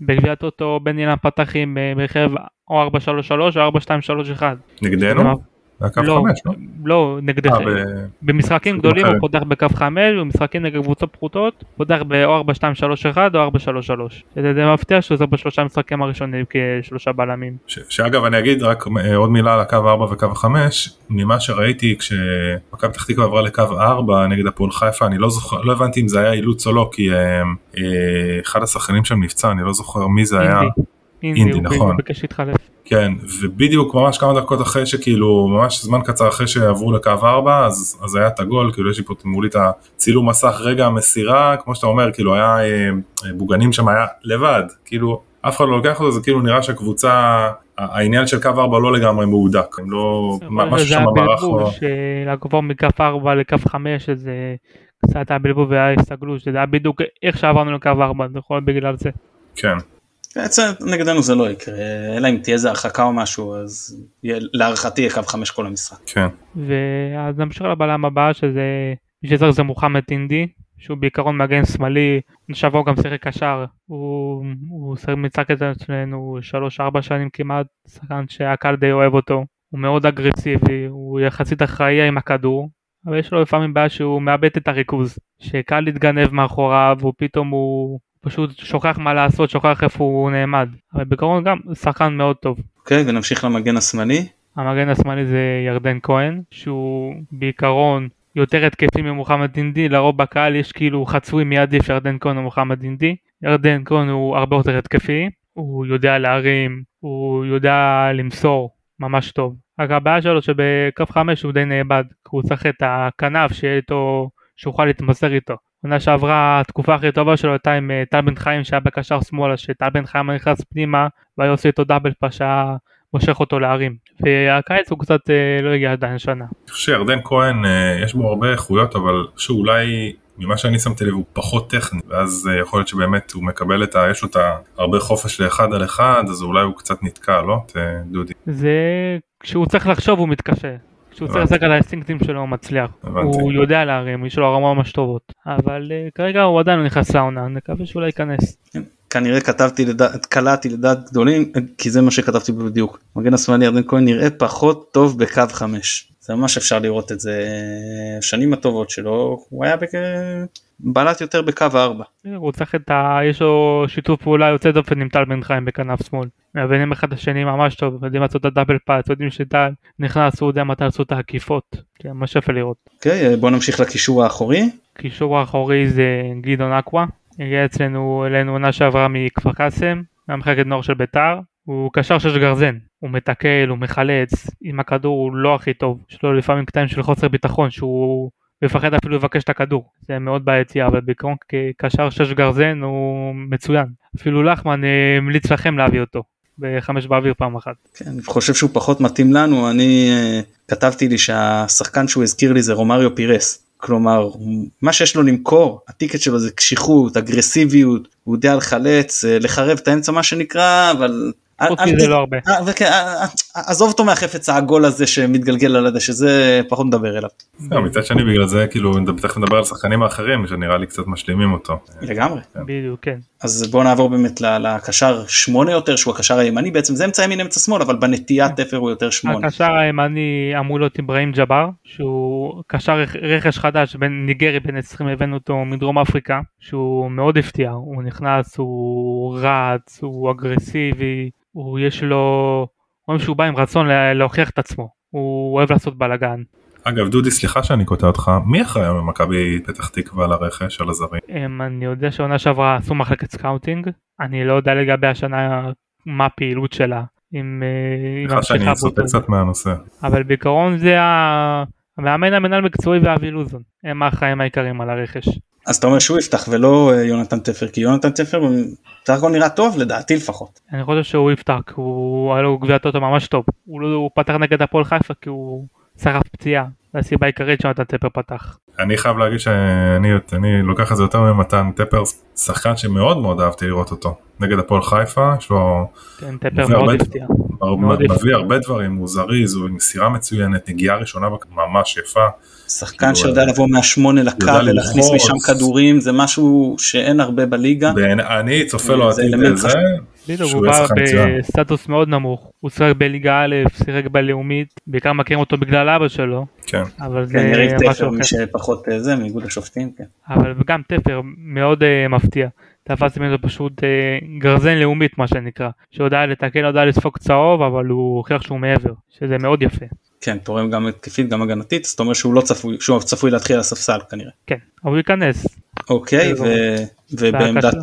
בגביע טוטו בן אילן פתח עם ברכב או 433 או 4231. נגדנו? בקו לא, 5, לא? לא, נגדך. אה, במשחקים גדולים הוא פותח בקו 5, ובמשחקים נגד קבוצות פחותות, פותח ב-4, 2, 3, 1 או 4, 3, 3. זה מפתיע שהוא עוזר בשלושה משחקים הראשונים כשלושה בלמים. שאגב אני אגיד רק אה, עוד מילה על הקו 4 וקו 5, ממה שראיתי כשמכבי פתח תקווה עברה לקו 4 נגד הפועל חיפה, אני לא זוכר, לא הבנתי אם זה היה אילוץ או לא, כי אה, אחד השחקנים שם נפצע, אני לא זוכר מי זה היה. אינדי, אינדי נכון. ביקש להתחלף. כן, ובדיוק ממש כמה דקות אחרי שכאילו, ממש זמן קצר אחרי שעברו לקו 4, אז, אז היה את הגול, כאילו יש לי פה מולי את הצילום מסך רגע המסירה, כמו שאתה אומר, כאילו היה אה, בוגנים שם היה לבד, כאילו אף אחד לא לוקח אותו, זה כאילו נראה שהקבוצה, העניין של קו 4 לא לגמרי מהודק, הם לא, משהו שם ברח. זה היה לעבור מקו 4 לקו 5, זה קצת היה בלבול והיה הסתגלות, שזה היה בדיוק איך שעברנו לקו 4, זה יכול להיות בגלל זה. כן. בעצם נגדנו זה לא יקרה, אלא אם תהיה איזה הרחקה או משהו, אז להערכתי יהיה קו חמש כל המשחק. כן. ואז נמשיך לבלם הבא שזה, שזר זה מוחמד אינדי, שהוא בעיקרון מגן שמאלי, שבוע גם שיחק קשר, הוא, הוא משחק את זה אצלנו 3-4 שנים כמעט, שחקן שהקהל די אוהב אותו, הוא מאוד אגרסיבי, הוא יחסית אחראי עם הכדור, אבל יש לו לפעמים בעיה שהוא מאבד את הריכוז, שקל להתגנב מאחוריו, ופתאום הוא פשוט שוכח מה לעשות, שוכח איפה הוא נעמד. אבל בעיקרון גם שחקן מאוד טוב. אוקיי, okay, ונמשיך למגן השמאלי. המגן השמאלי זה ירדן כהן, שהוא בעיקרון יותר התקפי ממוחמד דינדי, לרוב בקהל יש כאילו חצוי מי עדיף ירדן כהן או מוחמד דינדי. ירדן כהן הוא הרבה יותר התקפי, הוא יודע להרים, הוא יודע למסור ממש טוב. רק הבעיה שלו שבקו 5 הוא די נאבד, הוא צריך את הכנף שיהיה איתו, שיוכל להתמסר איתו. עונה שעברה התקופה הכי טובה שלו הייתה עם אה, טל בן חיים שהיה בקשר שמאלה, שטל בן חיים נכנס פנימה והיה עושה איתו דאבל פאשה מושך אותו להרים. והקיץ הוא קצת אה, לא הגיע עדיין שנה. אני חושב שירדן כהן אה, יש בו הרבה איכויות אבל שאולי ממה שאני שמתי לב הוא פחות טכני ואז יכול להיות שבאמת הוא מקבל את ה... יש לו את הרבה חופש לאחד על אחד אז אולי הוא קצת נתקע לא? דודי. זה כשהוא צריך לחשוב הוא מתקשה. כשהוא צריך לעסק על האינסטינקטים שלו הוא מצליח. הוא יודע להרים, יש לו הרמה ממש טובות. אבל כרגע הוא עדיין לא נכנס לעונה, נקווה שאולי ייכנס. כן. כנראה כתבתי לדעת, קלעתי לדעת גדולים, כי זה מה שכתבתי בדיוק. מגן השמאלי ירדן כהן נראה פחות טוב בקו 5. זה ממש אפשר לראות את זה שנים הטובות שלו, הוא היה בק... בלט יותר בקו 4. הוא צריך את ה... יש לו שיתוף פעולה יוצא דופן עם טל בן חיים בכנף שמאל. מבינים אחד את השני ממש טוב, יודעים לעשות את הדאבל פאץ, יודעים שטל נכנס, הוא יודע מתי לעשות את העקיפות. כן, ממש יפה לראות. אוקיי, okay, בוא נמשיך לקישור האחורי. קישור האחורי זה גדעון אקווה. הגיע אצלנו אלינו עונה שעברה מכפר קאסם, מהמחלקת נוער של ביתר, הוא קשר שש גרזן, הוא מתקל, הוא מחלץ, עם הכדור הוא לא הכי טוב, יש לו לפעמים קטעים של חוסר ביטחון שהוא מפחד אפילו לבקש את הכדור, זה מאוד בעייתי, אבל בעיקרון כקשר שש גרזן הוא מצוין, אפילו לחמן אה, המליץ לכם להביא אותו. בחמש באוויר פעם אחת. כן, אני חושב שהוא פחות מתאים לנו, אני uh, כתבתי לי שהשחקן שהוא הזכיר לי זה רומריו פירס. כלומר מה שיש לו למכור הטיקט שלו זה קשיחות אגרסיביות הוא יודע לחלץ אה, לחרב את האמצע מה שנקרא אבל חוץ מזה לא הרבה. עזוב אותו מהחפץ העגול הזה שמתגלגל על הדשא זה פחות מדבר אליו. מצד שני בגלל זה כאילו תכף נדבר על שחקנים האחרים שנראה לי קצת משלימים אותו. לגמרי. כן. בדיוק כן. אז בוא נעבור באמת לקשר שמונה יותר שהוא הקשר הימני בעצם זה אמצע ימין אמצע שמאל אבל בנטיית תפר הוא יותר שמונה. הקשר הימני אמור להיות אברהים ג'אבר שהוא קשר רכש חדש בין ניגרי בין 20 הבאנו אותו מדרום אפריקה שהוא מאוד הפתיע הוא נכנס הוא רץ הוא אגרסיבי הוא יש לו, רואים שהוא בא עם רצון להוכיח את עצמו, הוא אוהב לעשות בלאגן. אגב דודי סליחה שאני קוטע אותך מי אחראי במכבי פתח תקווה על הרכש על הזרים? אני יודע שעונה שעברה עשו מחלקת scouting אני לא יודע לגבי השנה מה הפעילות שלה. עם, סליחה שאני סוטה קצת מהנושא. אבל בעיקרון זה המאמן המנהל מקצועי ואבי לוזון הם האחראים העיקריים על הרכש. אז אתה אומר שהוא יפתח ולא אה, יונתן תפר כי יונתן תפר בסך הכל נראה טוב לדעתי לפחות. אני חושב שהוא יפתח הוא היה לו גביע טוטו ממש טוב הוא, לא, הוא פתח נגד הפועל חיפה כי הוא שרף פציעה זו הסיבה העיקרית שיונתן טפר פתח. אני חייב להגיד שאני אני לוקח את זה יותר ממתן טפר שחקן שמאוד מאוד אהבתי לראות אותו נגד הפועל חיפה יש לו. כן טפר מאוד הפתיע. מביא הרבה דברים הוא זריז הוא עם מסירה מצוינת נגיעה ראשונה ממש יפה. שחקן כאילו, שיודע לבוא מהשמונה לקו ולהכניס משם כדורים זה משהו שאין הרבה בליגה. אני צופה לו עתיד לזה. בדיוק הוא בא בסטטוס מאוד נמוך הוא שיחק בליגה א' שיחק בלאומית בעיקר מכירים אותו בגלל אבא שלו. כן. אבל זה משהו אחר. שפחות אה, זה מאיגוד השופטים. כן. אבל גם תפר מאוד uh, מפתיע. תפסתי ממנו פשוט uh, גרזן לאומית מה שנקרא שיודע לתקן יודע לספוג צהוב אבל הוא הוכיח שהוא מעבר שזה מאוד יפה. כן, תורם גם התקפית גם הגנתית, זאת אומרת שהוא לא צפוי, שהוא צפוי להתחיל על הספסל כנראה. כן, אבל הוא ייכנס. אוקיי, ו... ובעמדת,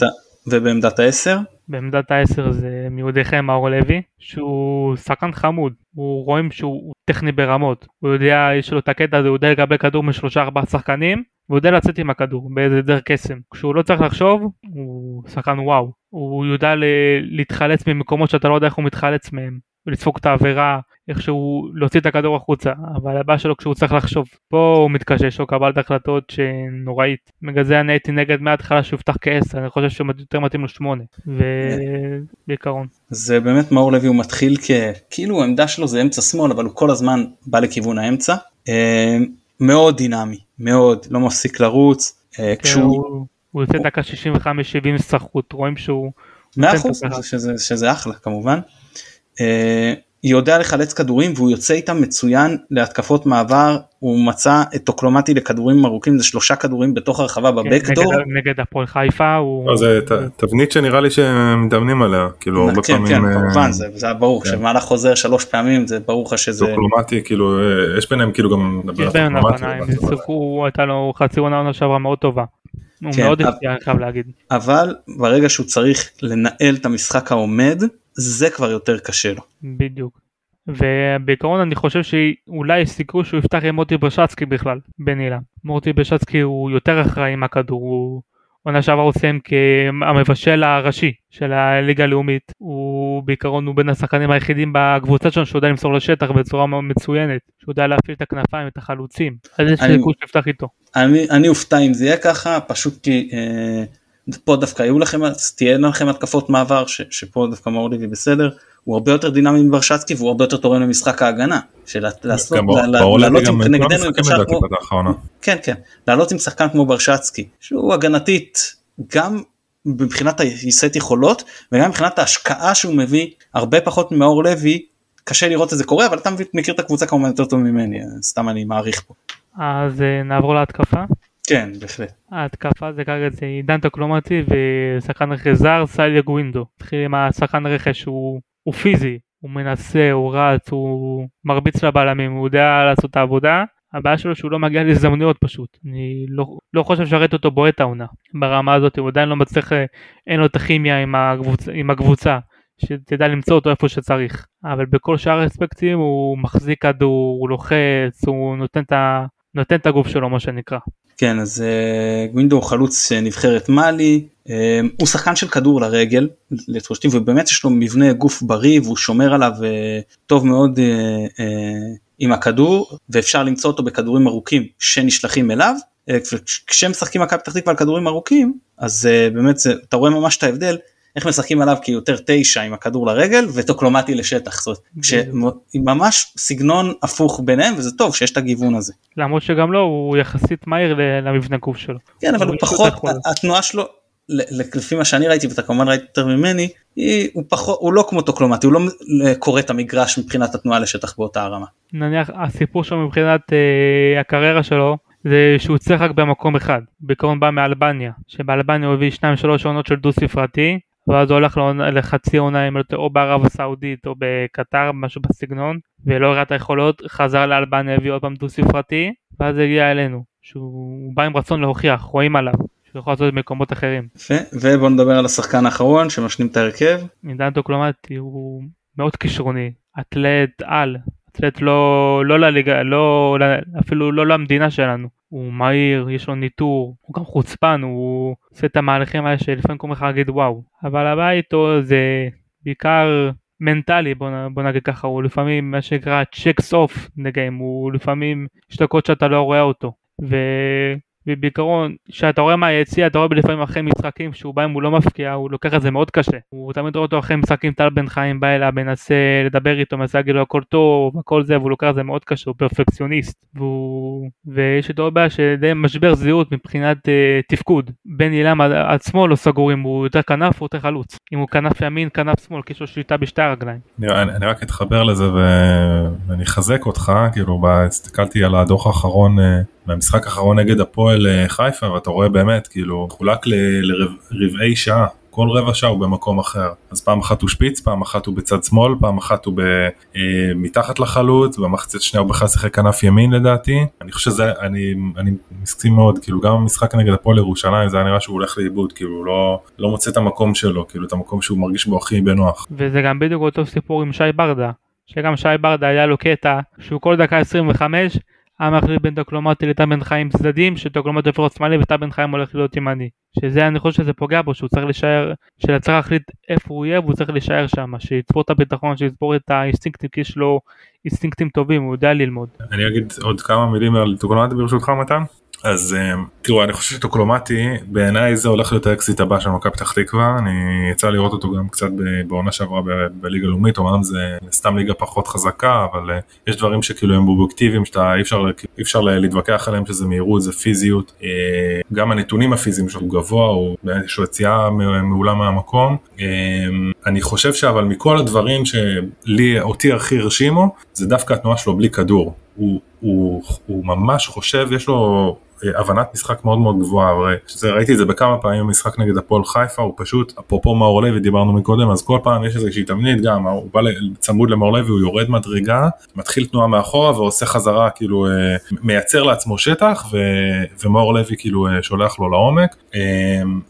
ובעמדת העשר? בעמדת העשר זה מיהודיכם מאור לוי, שהוא שחקן חמוד, הוא רואים שהוא טכני ברמות, הוא יודע, יש לו את הקטע הזה, הוא יודע לקבל כדור משלושה ארבעה שחקנים, והוא יודע לצאת עם הכדור באיזה דרך קסם. כשהוא לא צריך לחשוב, הוא שחקן וואו. הוא יודע להתחלץ ממקומות שאתה לא יודע איך הוא מתחלץ מהם. ולדפוק את העבירה, איכשהו להוציא את הכדור החוצה, אבל הבעיה שלו כשהוא צריך לחשוב. פה הוא מתקשה, יש לו קבלת החלטות שנוראית. בגלל זה אני הייתי נגד מההתחלה שהוא יפתח כעשר, אני חושב שהוא יותר מתאים לו שמונה, ובעיקרון. זה באמת מאור לוי הוא מתחיל כ... כאילו העמדה שלו זה אמצע שמאל, אבל הוא כל הזמן בא לכיוון האמצע. אה, מאוד דינמי, מאוד, לא מפסיק לרוץ. אה, כן, כשהוא... הוא יוצא דקה 65-70 סחוט, רואים שהוא... מאה אחוז, שזה אחלה כמובן. אה, יודע לחלץ כדורים והוא יוצא איתם מצוין להתקפות מעבר הוא מצא את טוקלומטי לכדורים ארוכים זה שלושה כדורים בתוך הרחבה כן, בבקדור. נגד, הפועל חיפה הוא... לא, זה תבנית שנראה לי שהם מתאמנים עליה כאילו הרבה כן, פעמים. כן אה, כמובן זה, זה ברור כן. שמהלך חוזר שלוש פעמים זה ברור לך שזה. טוקלומטי כאילו אה, יש ביניהם כאילו גם. יש ביניהם הבנה הם שיחקו הייתה לו חצי עונה עונה שעברה מאוד טובה. הוא כן, מאוד הפתיע אני חייב להגיד. אבל ברגע שהוא צריך לנהל את המשחק העומד זה כבר יותר קשה לו. בדיוק. ובעיקרון אני חושב שאולי יש סיכוי שהוא יפתח עם מוטי ברשצקי בכלל בנילה. מוטי ברשצקי הוא יותר אחראי עם הכדור, הוא עונה שעברה הוא סיים כמבשל הראשי של הליגה הלאומית. הוא בעיקרון הוא בין השחקנים היחידים בקבוצה שלנו שיודע למסור לשטח בצורה מצוינת, שהוא יודע להפעיל את הכנפיים, את החלוצים. אז יש סיכוי שיפתח איתו. אני, אני אופתע אם זה יהיה ככה, פשוט כי... אה... פה דווקא היו לכם, תהיינה לכם התקפות מעבר, ש, שפה דווקא מאור לוי בסדר, הוא הרבה יותר דינמי מברשצקי והוא הרבה יותר תורם למשחק ההגנה. של לעשות, לעלות עם נגדנו עם קשר כמו, כן כן, לעלות עם שחקן כמו ברשצקי, שהוא הגנתית גם מבחינת הסט יכולות וגם מבחינת ההשקעה שהוא מביא הרבה פחות מאור לוי, קשה לראות את זה קורה אבל אתה מכיר את הקבוצה כמובן יותר טוב ממני, סתם אני מעריך פה. אז אה, נעבור להתקפה. כן, בהחלט. ההתקפה זה כרגע זה עידן טוקלומטי ושחקן רכש זר סליה גווינדו. התחיל עם השחקן רכש הוא, הוא פיזי, הוא מנסה, הוא רץ, הוא מרביץ לבלמים, הוא יודע לעשות את העבודה. הבעיה שלו שהוא לא מגיע להזדמנויות פשוט. אני לא, לא חושב שראיתי אותו בועט העונה ברמה הזאת, הוא עדיין לא מצליח, אין לו את הכימיה עם הקבוצה, עם הקבוצה שתדע למצוא אותו איפה שצריך. אבל בכל שאר האספקטים הוא מחזיק כדור, הוא לוחץ, הוא נותן את, ה, נותן את הגוף שלו מה שנקרא. כן אז uh, גווינדו הוא חלוץ uh, נבחרת מאלי uh, הוא שחקן של כדור לרגל לתחושתי ובאמת יש לו מבנה גוף בריא והוא שומר עליו טוב מאוד עם הכדור ואפשר למצוא אותו בכדורים ארוכים שנשלחים אליו. כשמשחקים מכבי פתח תקווה על כדורים ארוכים אז באמת אתה רואה ממש את ההבדל איך משחקים עליו כיותר תשע עם הכדור לרגל וטוקלומטי לשטח, זאת אומרת, ממש סגנון הפוך ביניהם וזה טוב שיש את הגיוון הזה. למרות שגם לא, הוא יחסית מהיר למבנה גוף שלו. כן אבל הוא פחות, התנועה שלו, לפי מה שאני ראיתי ואתה כמובן ראית יותר ממני, הוא פחות, הוא לא כמו טוקלומטי, הוא לא קורא את המגרש מבחינת התנועה לשטח באותה הרמה. נניח הסיפור שלו מבחינת אה, הקריירה שלו, זה שהוא צריך רק במקום אחד, בעיקרון בא מאלבניה, שבאלבניה הוא הביא 2-3 עונות של דו ספרתי, ואז הוא הולך לחצי עונה או בערב הסעודית או בקטר משהו בסגנון ולא הראה את היכולות חזר לאלבניה הביא עוד פעם דו ספרתי ואז הגיע אלינו שהוא בא עם רצון להוכיח רואים עליו שהוא יכול לעשות את מקומות אחרים. יפה ובוא נדבר על השחקן האחרון שמשנים את ההרכב. עידן דוקלומטי הוא מאוד כישרוני אתלט על אתלט לא לא לליגה לא אפילו לא למדינה שלנו הוא מהיר, יש לו ניתור, הוא גם חוצפן, הוא עושה את המהלכים האלה שלפעמים קוראים לך להגיד וואו. אבל הבעיה איתו זה בעיקר מנטלי בוא, בוא נגיד ככה, הוא לפעמים מה שנקרא checks off לרגעים, הוא לפעמים יש דקות שאתה לא רואה אותו. ו... ובעיקרון, כשאתה רואה מהיציע, אתה רואה לפעמים אחרי משחקים שהוא בא אם הוא לא מפקיע, הוא לוקח את זה מאוד קשה. הוא תמיד רואה אותו אחרי משחקים, טל בן חיים בא אליו, מנסה לדבר איתו, מנסה להגיד לו הכל טוב, הכל זה, והוא לוקח את זה מאוד קשה, הוא פרפקציוניסט. והוא... ויש איתו בעיה שדי משבר זהות מבחינת uh, תפקוד. בן אילם עצמו לא סגור אם הוא יותר כנף או יותר חלוץ. אם הוא כנף ימין, כנף שמאל, כי יש לו שליטה בשתי הרגליים. אני, אני רק אתחבר לזה. ואני אחזק אותך, כאילו, הסתכלתי על הדוח האחרון. Uh... מהמשחק האחרון נגד הפועל אה, חיפה ואתה רואה באמת כאילו חולק לרבעי שעה. כל רבע שעה הוא במקום אחר. אז פעם אחת הוא שפיץ פעם אחת הוא בצד שמאל פעם אחת הוא ב, אה, מתחת לחלוץ במחצית שנייה הוא בכלל שיחק כנף ימין לדעתי. אני חושב שזה אני אני מסכים מאוד כאילו גם המשחק נגד הפועל ירושלים זה היה נראה שהוא הולך לאיבוד כאילו לא לא מוצא את המקום שלו כאילו את המקום שהוא מרגיש בו הכי בנוח. וזה גם בדיוק אותו סיפור עם שי ברדה שגם שי ברדה היה לו קטע שהוא כל דקה 25 היה מחליט בין דוקלומטי לטל בן חיים צדדים שדוקלומטי הופך להיות שמאלי וטל בן חיים הולך להיות ימני שזה אני חושב שזה פוגע בו שהוא צריך להישאר שצריך להחליט איפה הוא יהיה והוא צריך להישאר שם שיצבור את הביטחון שיצבור את האינסטינקטים כי יש לו אינסטינקטים טובים הוא יודע ללמוד. אני אגיד עוד כמה מילים על דוקלומטי ברשותך מתן. אז אה, תראו אני חושב שדוקלומטי בעיניי זה הולך להיות האקזיט הבא של מכבי פתח תקווה. אני יצא לראות אותו גם קצת בעונה שעברה בליגה לאומית אומנם זה סתם ליגה פחות חזקה אבל אה, יש דברים שכאילו הם אובייקטיביים שאתה אי אפשר, אי אפשר להתווכח עליהם שזה מהירות זה פיזיות. אה, גם הנתונים הפיזיים שלו גבוה הוא באמת יש לו יציאה מעולה מהמקום. אני חושב שאבל מכל הדברים שלי אותי הכי הרשימו זה דווקא התנועה שלו בלי כדור. הוא, הוא, הוא ממש חושב, יש לו אה, הבנת משחק מאוד מאוד גבוהה, שזה, ראיתי את זה בכמה פעמים במשחק נגד הפועל חיפה, הוא פשוט, אפרופו מאור לוי דיברנו מקודם, אז כל פעם יש איזושהי תבנית גם, הוא בא צמוד למאור לוי, הוא יורד מדרגה, מתחיל תנועה מאחורה ועושה חזרה, כאילו אה, מייצר לעצמו שטח, ו, ומאור לוי כאילו אה, שולח לו לעומק,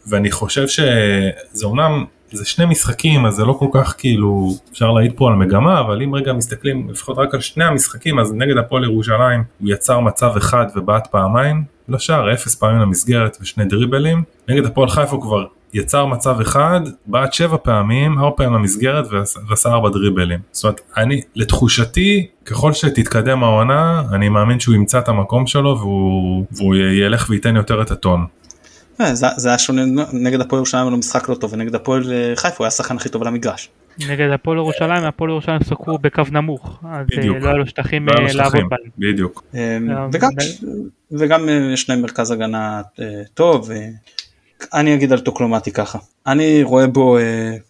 ואני חושב שזה אומנם זה שני משחקים אז זה לא כל כך כאילו אפשר להעיד פה על מגמה אבל אם רגע מסתכלים לפחות רק על שני המשחקים אז נגד הפועל ירושלים הוא יצר מצב אחד ובעט פעמיים לשער אפס פעמים למסגרת ושני דריבלים נגד הפועל חיפה הוא כבר יצר מצב אחד בעט שבע פעמים ארבע פעמים למסגרת ועשה ארבע דריבלים זאת אומרת אני לתחושתי ככל שתתקדם העונה אני מאמין שהוא ימצא את המקום שלו והוא, והוא ילך וייתן יותר את הטון. אה, זה היה שונה נגד הפועל ירושלים הוא משחק לא טוב ונגד הפועל אה, חיפה הוא היה השחקן הכי טוב על המגרש. נגד הפועל ירושלים הפועל ירושלים שחקו בקו נמוך אז אה, לא היה לו שטחים לא לעבוד בהם. בדיוק. וגם יש להם מרכז הגנה טוב. אני אגיד על טוקלומטי ככה אני רואה בו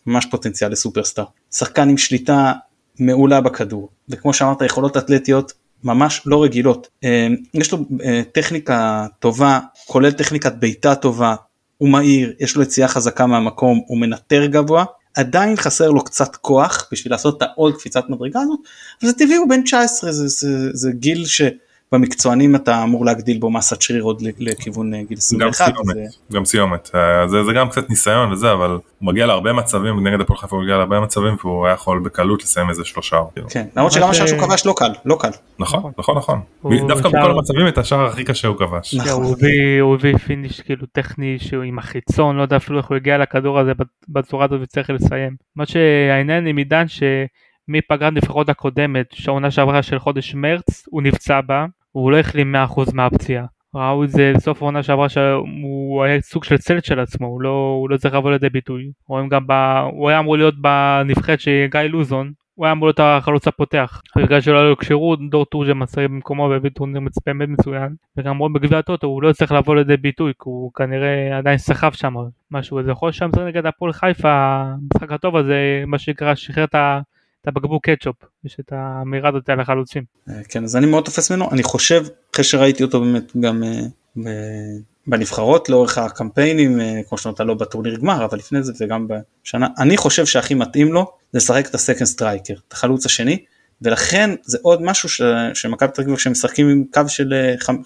ממש פוטנציאל לסופרסטאר שחקן עם שליטה מעולה בכדור וכמו שאמרת יכולות אתלטיות ממש לא רגילות. אה, יש לו אה, טכניקה טובה, כולל טכניקת בעיטה טובה, הוא מהיר, יש לו יציאה חזקה מהמקום, הוא מנטר גבוה, עדיין חסר לו קצת כוח בשביל לעשות את העוד קפיצת מדרגה הזאת, אבל זה טבעי הוא בן 19, זה, זה, זה גיל ש... במקצוענים אתה אמור להגדיל בו מסת שריר עוד לכיוון אה, גיל 21. גם סיומת, זה... גם סיומת. אה, זה, זה גם קצת ניסיון וזה אבל הוא מגיע להרבה מצבים נגד הפועל חיפה הוא מגיע להרבה מצבים והוא היה יכול בקלות לסיים איזה שלושה. כן, למרות שגם השער שהוא כבש לא קל, לא קל. נכון, נכון, נכון. דווקא בכל המצבים את השער הכי קשה הוא כבש. נכון. הוא הביא finish כאילו טכני שהוא עם החיצון, לא יודע אפילו איך הוא הגיע לכדור הזה בצורה הזאת וצריך לסיים. מה שהעניין עם עידן ש... מפגרת נבחרות הקודמת, שהעונה שעברה של חודש מרץ, הוא נפצע בה, הוא לא החלים 100% מהפציעה. ראו את זה בסוף העונה שעברה שהוא היה סוג של צלט של עצמו, הוא לא, הוא לא צריך לבוא לידי ביטוי. רואים גם ב... הוא היה אמור להיות בנבחרת של גיא לוזון, הוא היה אמור להיות החלוץ הפותח. בגלל שלא היה לו כשירות, דור טורג'ה מסר במקומו והביא טורניר באמת מצוין. וגם רואים בגביע הטוטו, הוא לא צריך לבוא לידי ביטוי, כי הוא כנראה עדיין סחב שם משהו. אז יכול להיות שם נגד הפועל חיפה, המשחק הטוב הזה, מה שנקרא, שחרר את ה... את הבקבוק קטשופ, יש את האמירה הזאת על החלוצים. אה, כן, אז אני מאוד תופס ממנו, אני חושב, אחרי שראיתי אותו באמת גם אה, בנבחרות לאורך הקמפיינים, אה, כמו שאתה לא בטורניר גמר, אבל לפני זה וגם בשנה, אני חושב שהכי מתאים לו זה לשחק את ה second striker, את החלוץ השני, ולכן זה עוד משהו שמכבי פתח תקווה כשהם משחקים עם קו של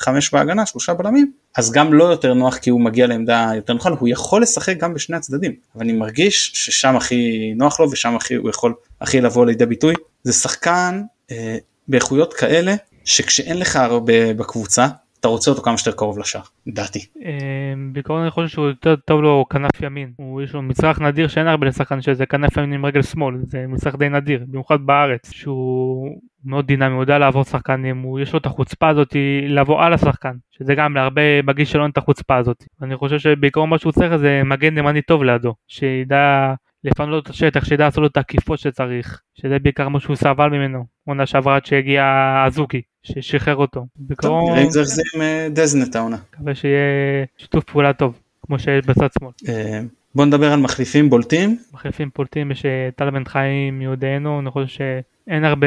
חמש בהגנה, שלושה בלמים, אז גם לא יותר נוח כי הוא מגיע לעמדה יותר נוחה, הוא יכול לשחק גם בשני הצדדים, אבל אני מרגיש ששם הכי נוח לו ושם הכי הוא יכול הכי לבוא לידי ביטוי. זה שחקן אה, באיכויות כאלה שכשאין לך הרבה בקבוצה אתה רוצה אותו כמה שיותר קרוב לשער, לדעתי. אמ, בעיקרון אני חושב שהוא יותר טוב לו כנף ימין, יש לו מצרך נדיר שאין הרבה לשחקן שזה כנף ימין עם רגל שמאל, זה מצרך די נדיר, במיוחד בארץ, שהוא מאוד דינמי, הוא יודע לעבור שחקנים, יש לו את החוצפה הזאת לבוא על השחקן, שזה גם להרבה בגיל שלו אין את החוצפה הזאת. אני חושב שבעיקרון מה שהוא צריך זה מגן ימני טוב לידו, שידע לפנות את השטח, שידע לעשות לו את העקיפות שצריך, שזה בעיקר מה שהוא סבל ממנו, עונה שעברה עד שהגיע אזוקי, ששחרר אותו. טוב, נראה אם זה יחזיר עם אה, דזנט העונה. מקווה שיהיה שיתוף פעולה טוב, כמו שיש בצד שמאל. אה, בוא נדבר על מחליפים בולטים. מחליפים בולטים יש אה, טל בן חיים מיודענו, אני חושב שאין הרבה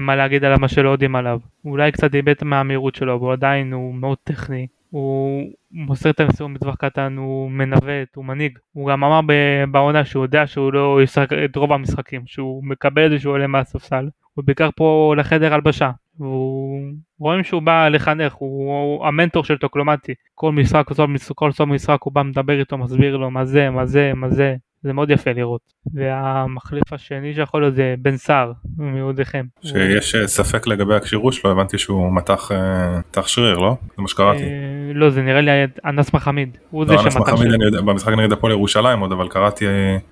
מה להגיד עליו מה שלא יודעים עליו. אולי קצת איבד מהמהירות שלו, אבל עדיין הוא מאוד טכני. הוא מוסר את המסירות בטווח קטן, הוא מנווט, הוא מנהיג. הוא גם אמר בעונה שהוא יודע שהוא לא ישחק את רוב המשחקים, שהוא מקבל את זה שהוא עולה מהספסל. הוא בעיקר פה לחדר הלבשה. והוא רואים שהוא בא לחנך, הוא, הוא המנטור של טוקלומטי. כל משחק, כל סוף משחק הוא בא מדבר איתו, מסביר לו מה זה, מה זה, מה זה. זה מאוד יפה לראות. והמחליף השני שיכול להיות זה בן סער מיהודיכם. שיש הוא... אה, ספק לגבי הכשירות שלו הבנתי שהוא מתח, מתח שריר לא? זה מה שקראתי. לא זה נראה לי אנס מחמיד. הוא זה לא, אנס מחמיד אני יודע במשחק נגד הפועל ירושלים עוד אבל קראתי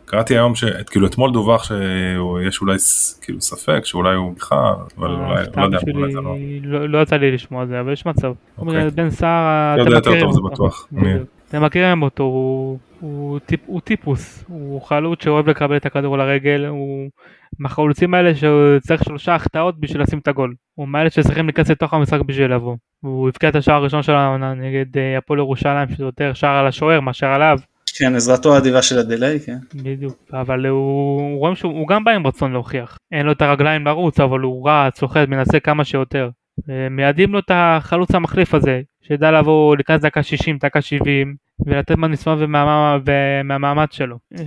קראתי היום שכאילו אתמול דווח שיש אולי כאילו ספק שאולי הוא בכלל אבל אה, אולי לא יודע. לא-, לא-, לא יצא לי לשמוע את זה אבל יש מצב. אוקיי. בן סער אתם מכירים אותו. אתם מכירים אותו הוא טיפוס הוא חלוץ שאוהב לקבל את הכדור לרגל הוא מהחלוצים האלה שהוא צריך שלושה החטאות בשביל לשים את הגול. הוא מאלה שצריכים להיכנס לתוך המשחק בשביל לבוא. הוא הבקיע את השער הראשון של העונה נגד אה, הפועל ירושלים שזה יותר שער על השוער מאשר עליו. כן עזרתו האדיבה של הדיליי כן. בדיוק אבל הוא רואים שהוא גם בא עם רצון להוכיח. אין לו את הרגליים לרוץ אבל הוא רץ, סוחט, מנסה כמה שיותר. מייעדים לו את החלוץ המחליף הזה שידע לבוא להיכנס דקה 60 דקה 70 ולתת מהניסיון ומהמאמץ שלו. אה,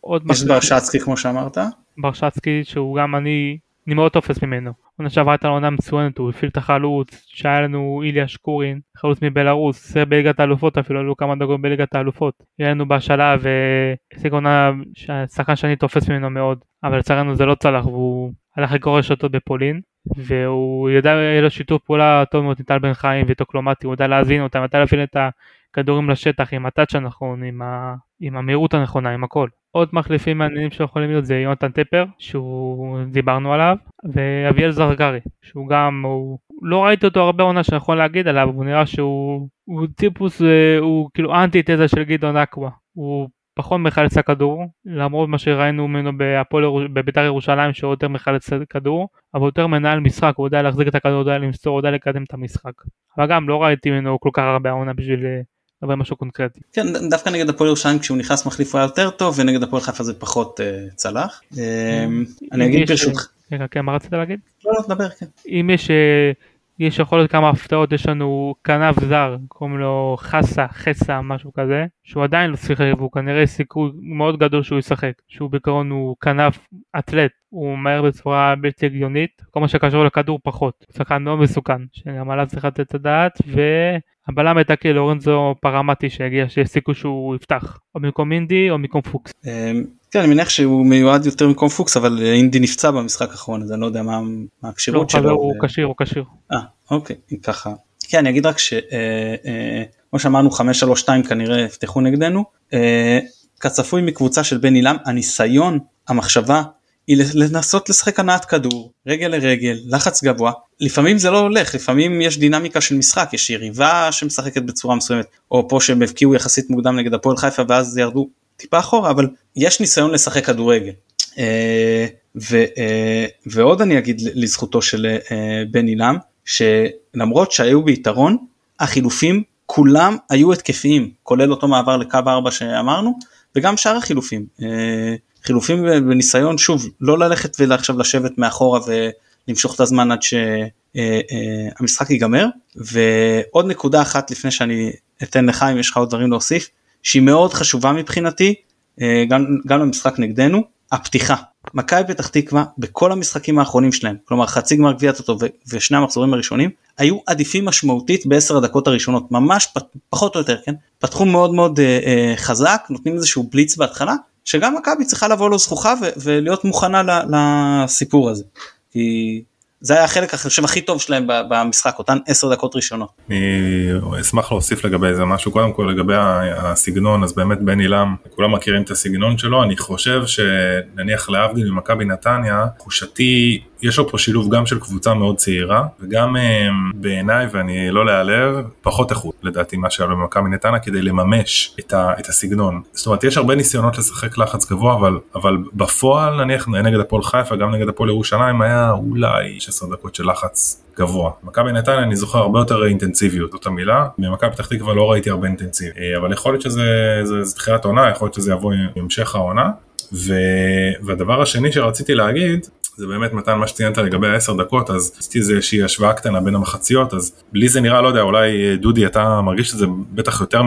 עוד יש ברשצקי כמו שאמרת? ברשצקי שהוא גם אני, אני מאוד תופס ממנו. עונה שעברה הייתה עונה מצוינת, הוא הפעיל את החלוץ, שהיה לנו איליה שקורין, חלוץ מבלארוס, בליגת האלופות אפילו, עלו כמה דקות בליגת האלופות. היה לנו בהשאלה והשיג עונה שחקן שאני תופס ממנו מאוד, אבל לצערנו זה לא צלח והוא הלך לקרוא רשתות בפולין. והוא ידע, יהיה לו שיתוף פעולה טוב מאוד עם טל בן חיים וטוקלומטי, הוא ידע להזין אותם, ידע להפעיל את הכדורים לשטח עם הטאצ' הנכון, עם, ה... עם המהירות הנכונה, עם הכל. עוד מחליפים מעניינים שיכולים להיות זה יונתן טפר, שהוא דיברנו עליו, ואביאל זרגרי, שהוא גם, הוא... לא ראיתי אותו הרבה עונה שיכול להגיד עליו, הוא נראה שהוא הוא טיפוס, אה, הוא כאילו אנטי תזה של גדעון אקווה. הוא פחות מחלץ הכדור, למרות מה שראינו ממנו בבית"ר ירושלים שהוא יותר מחלץ כדור, אבל יותר מנהל משחק, הוא יודע להחזיק את הכדור, הוא יודע למסור, הוא יודע לקדם את המשחק. אבל גם לא ראיתי ממנו כל כך הרבה העונה בשביל לדבר אה, משהו קונקרטי. כן, דווקא נגד הפועל ירושלים כשהוא נכנס מחליף הוא היה יותר טוב, ונגד הפועל חיפה זה פחות uh, צלח. Uh, אני אגיד ברשותך. רגע, כן, מה רצית להגיד? לא, לא, דבר, כן. אם יש... יש יכול להיות כמה הפתעות, יש לנו כנף זר, קוראים לו חסה, חסה, משהו כזה, שהוא עדיין לא שיחק והוא כנראה סיכוי מאוד גדול שהוא ישחק, שהוא בעיקרון הוא כנף אתלט, הוא מהר בצורה בלתי הגיונית, כל מה שקשור לכדור פחות, הוא שחקן מאוד מסוכן, שגם עליו צריך לתת את הדעת, והבלם הייתה לורנזו פרמטי שהגיע, שיש סיכוי שהוא יפתח, או במקום אינדי או במקום פוקס. אמ, כן, אני מניח שהוא מיועד יותר במקום פוקס אבל אינדי נפצע במשחק האחרון אז אני לא יודע מה הקשירות לא, שלו. הוא כשיר הוא כשיר. אה אוקיי ככה. כן אני אגיד רק שכמו אה, אה, שאמרנו 5-3-2 כנראה יפתחו נגדנו. אה, כצפוי מקבוצה של בן עילם הניסיון המחשבה היא לנסות לשחק הנעת כדור רגל לרגל לחץ גבוה לפעמים זה לא הולך לפעמים יש דינמיקה של משחק יש יריבה שמשחקת בצורה מסוימת או פה שהם הבקיעו יחסית מוקדם נגד הפועל חיפה ואז ירדו טיפה אחורה אבל יש ניסיון לשחק כדורגל. אה, ו, אה, ועוד אני אגיד לזכותו של אה, בן עילם שלמרות שהיו ביתרון החילופים כולם היו התקפיים כולל אותו מעבר לקו 4 שאמרנו וגם שאר החילופים חילופים בניסיון שוב לא ללכת ועכשיו לשבת מאחורה ולמשוך את הזמן עד שהמשחק ייגמר. ועוד נקודה אחת לפני שאני אתן לך אם יש לך עוד דברים להוסיף שהיא מאוד חשובה מבחינתי אה, גם, גם למשחק נגדנו הפתיחה. מכבי פתח תקווה בכל המשחקים האחרונים שלהם כלומר חצי גמר גביע טוטו ושני המחזורים הראשונים היו עדיפים משמעותית בעשר הדקות הראשונות ממש פ, פחות או יותר כן? פתחו מאוד מאוד אה, אה, חזק נותנים איזשהו בליץ בהתחלה שגם מכבי צריכה לבוא לו זכוכה ולהיות מוכנה לסיפור הזה. כי זה היה החלק אני חושב הכי טוב שלהם במשחק אותן 10 דקות ראשונות. אני אשמח להוסיף לגבי זה משהו קודם כל לגבי הסגנון אז באמת בן עילם כולם מכירים את הסגנון שלו אני חושב שנניח להבדיל ממכבי נתניה תחושתי יש לו פה שילוב גם של קבוצה מאוד צעירה וגם אה, בעיניי ואני לא להיעלב פחות איכות לדעתי מה שהיה במכבי נתניה כדי לממש את, ה, את הסגנון. זאת אומרת יש הרבה ניסיונות לשחק לחץ גבוה אבל אבל בפועל נניח נגד הפועל חיפה גם נגד הפועל ירושלים היה אולי 16 דקות של לחץ גבוה. מכבי נתניה אני זוכר הרבה יותר אינטנסיביות זאת המילה במכבי פתח תקווה לא ראיתי הרבה אינטנסיביות אה, אבל יכול להיות שזה תחילת עונה יכול להיות שזה יבוא עם המשך העונה. ו... והדבר השני שרציתי להגיד זה באמת מתן מה שציינת לגבי העשר דקות אז עשיתי איזושהי השוואה קטנה בין המחציות אז בלי זה נראה לא יודע אולי דודי אתה מרגיש את זה בטח יותר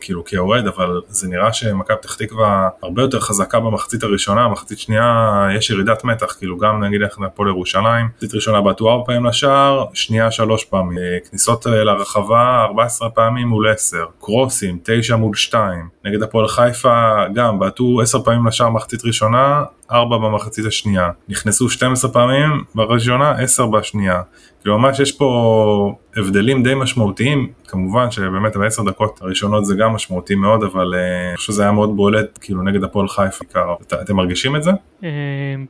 כאילו כאוהד אבל זה נראה שמכבי פתח תקווה הרבה יותר חזקה במחצית הראשונה מחצית שנייה יש ירידת מתח כאילו גם נגיד איך הפועל ירושלים מחצית ראשונה בעטו ארבע פעמים לשער שנייה שלוש פעמים אה, כניסות לרחבה 14 פעמים מול 10 קרוסים 9 מול 2 נגד הפועל חיפה גם בעטו 10 פעמים לשער מחצית ראשונה 4 במחצית השנייה. נכנסו 12 פעמים בראשונה 10 בשנייה. כאילו ממש יש פה הבדלים די משמעותיים, כמובן שבאמת בעשר דקות הראשונות זה גם משמעותי מאוד, אבל אני חושב שזה היה מאוד בולט כאילו נגד הפועל חיפה בעיקר, אתם מרגישים את זה?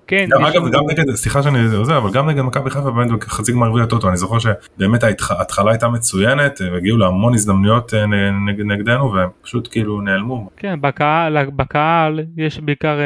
כן. אגב, גם נגד, סליחה שאני זה, אבל גם נגד מכבי חיפה באמת בחצי גמר גביע הטוטו, אני זוכר שבאמת ההתחלה הייתה מצוינת, הגיעו להמון הזדמנויות נגדנו והם פשוט כאילו נעלמו. כן, בקהל יש בעיקר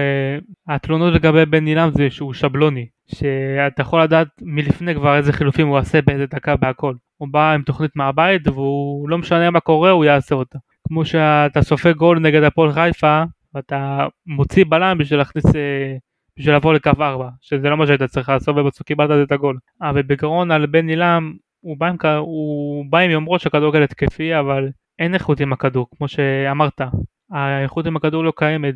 התלונות לגבי בן אילם זה שהוא שבלוני. שאתה יכול לדעת מלפני כבר איזה חילופים הוא עושה באיזה דקה בהכל. הוא בא עם תוכנית מהבית והוא לא משנה מה קורה הוא יעשה אותה. כמו שאתה סופג גול נגד הפועל חיפה ואתה מוציא בלם בשביל להכניס, אה, בשביל לעבור לקו 4, שזה לא מה שהיית צריך לעשות ובסוף קיבלת את הגול. אבל בעיקרון על בן עילם הוא בא עם, הוא בא עם יומרות של כדורגל התקפי אבל אין איכות עם הכדור כמו שאמרת. האיכות עם הכדור לא קיימת,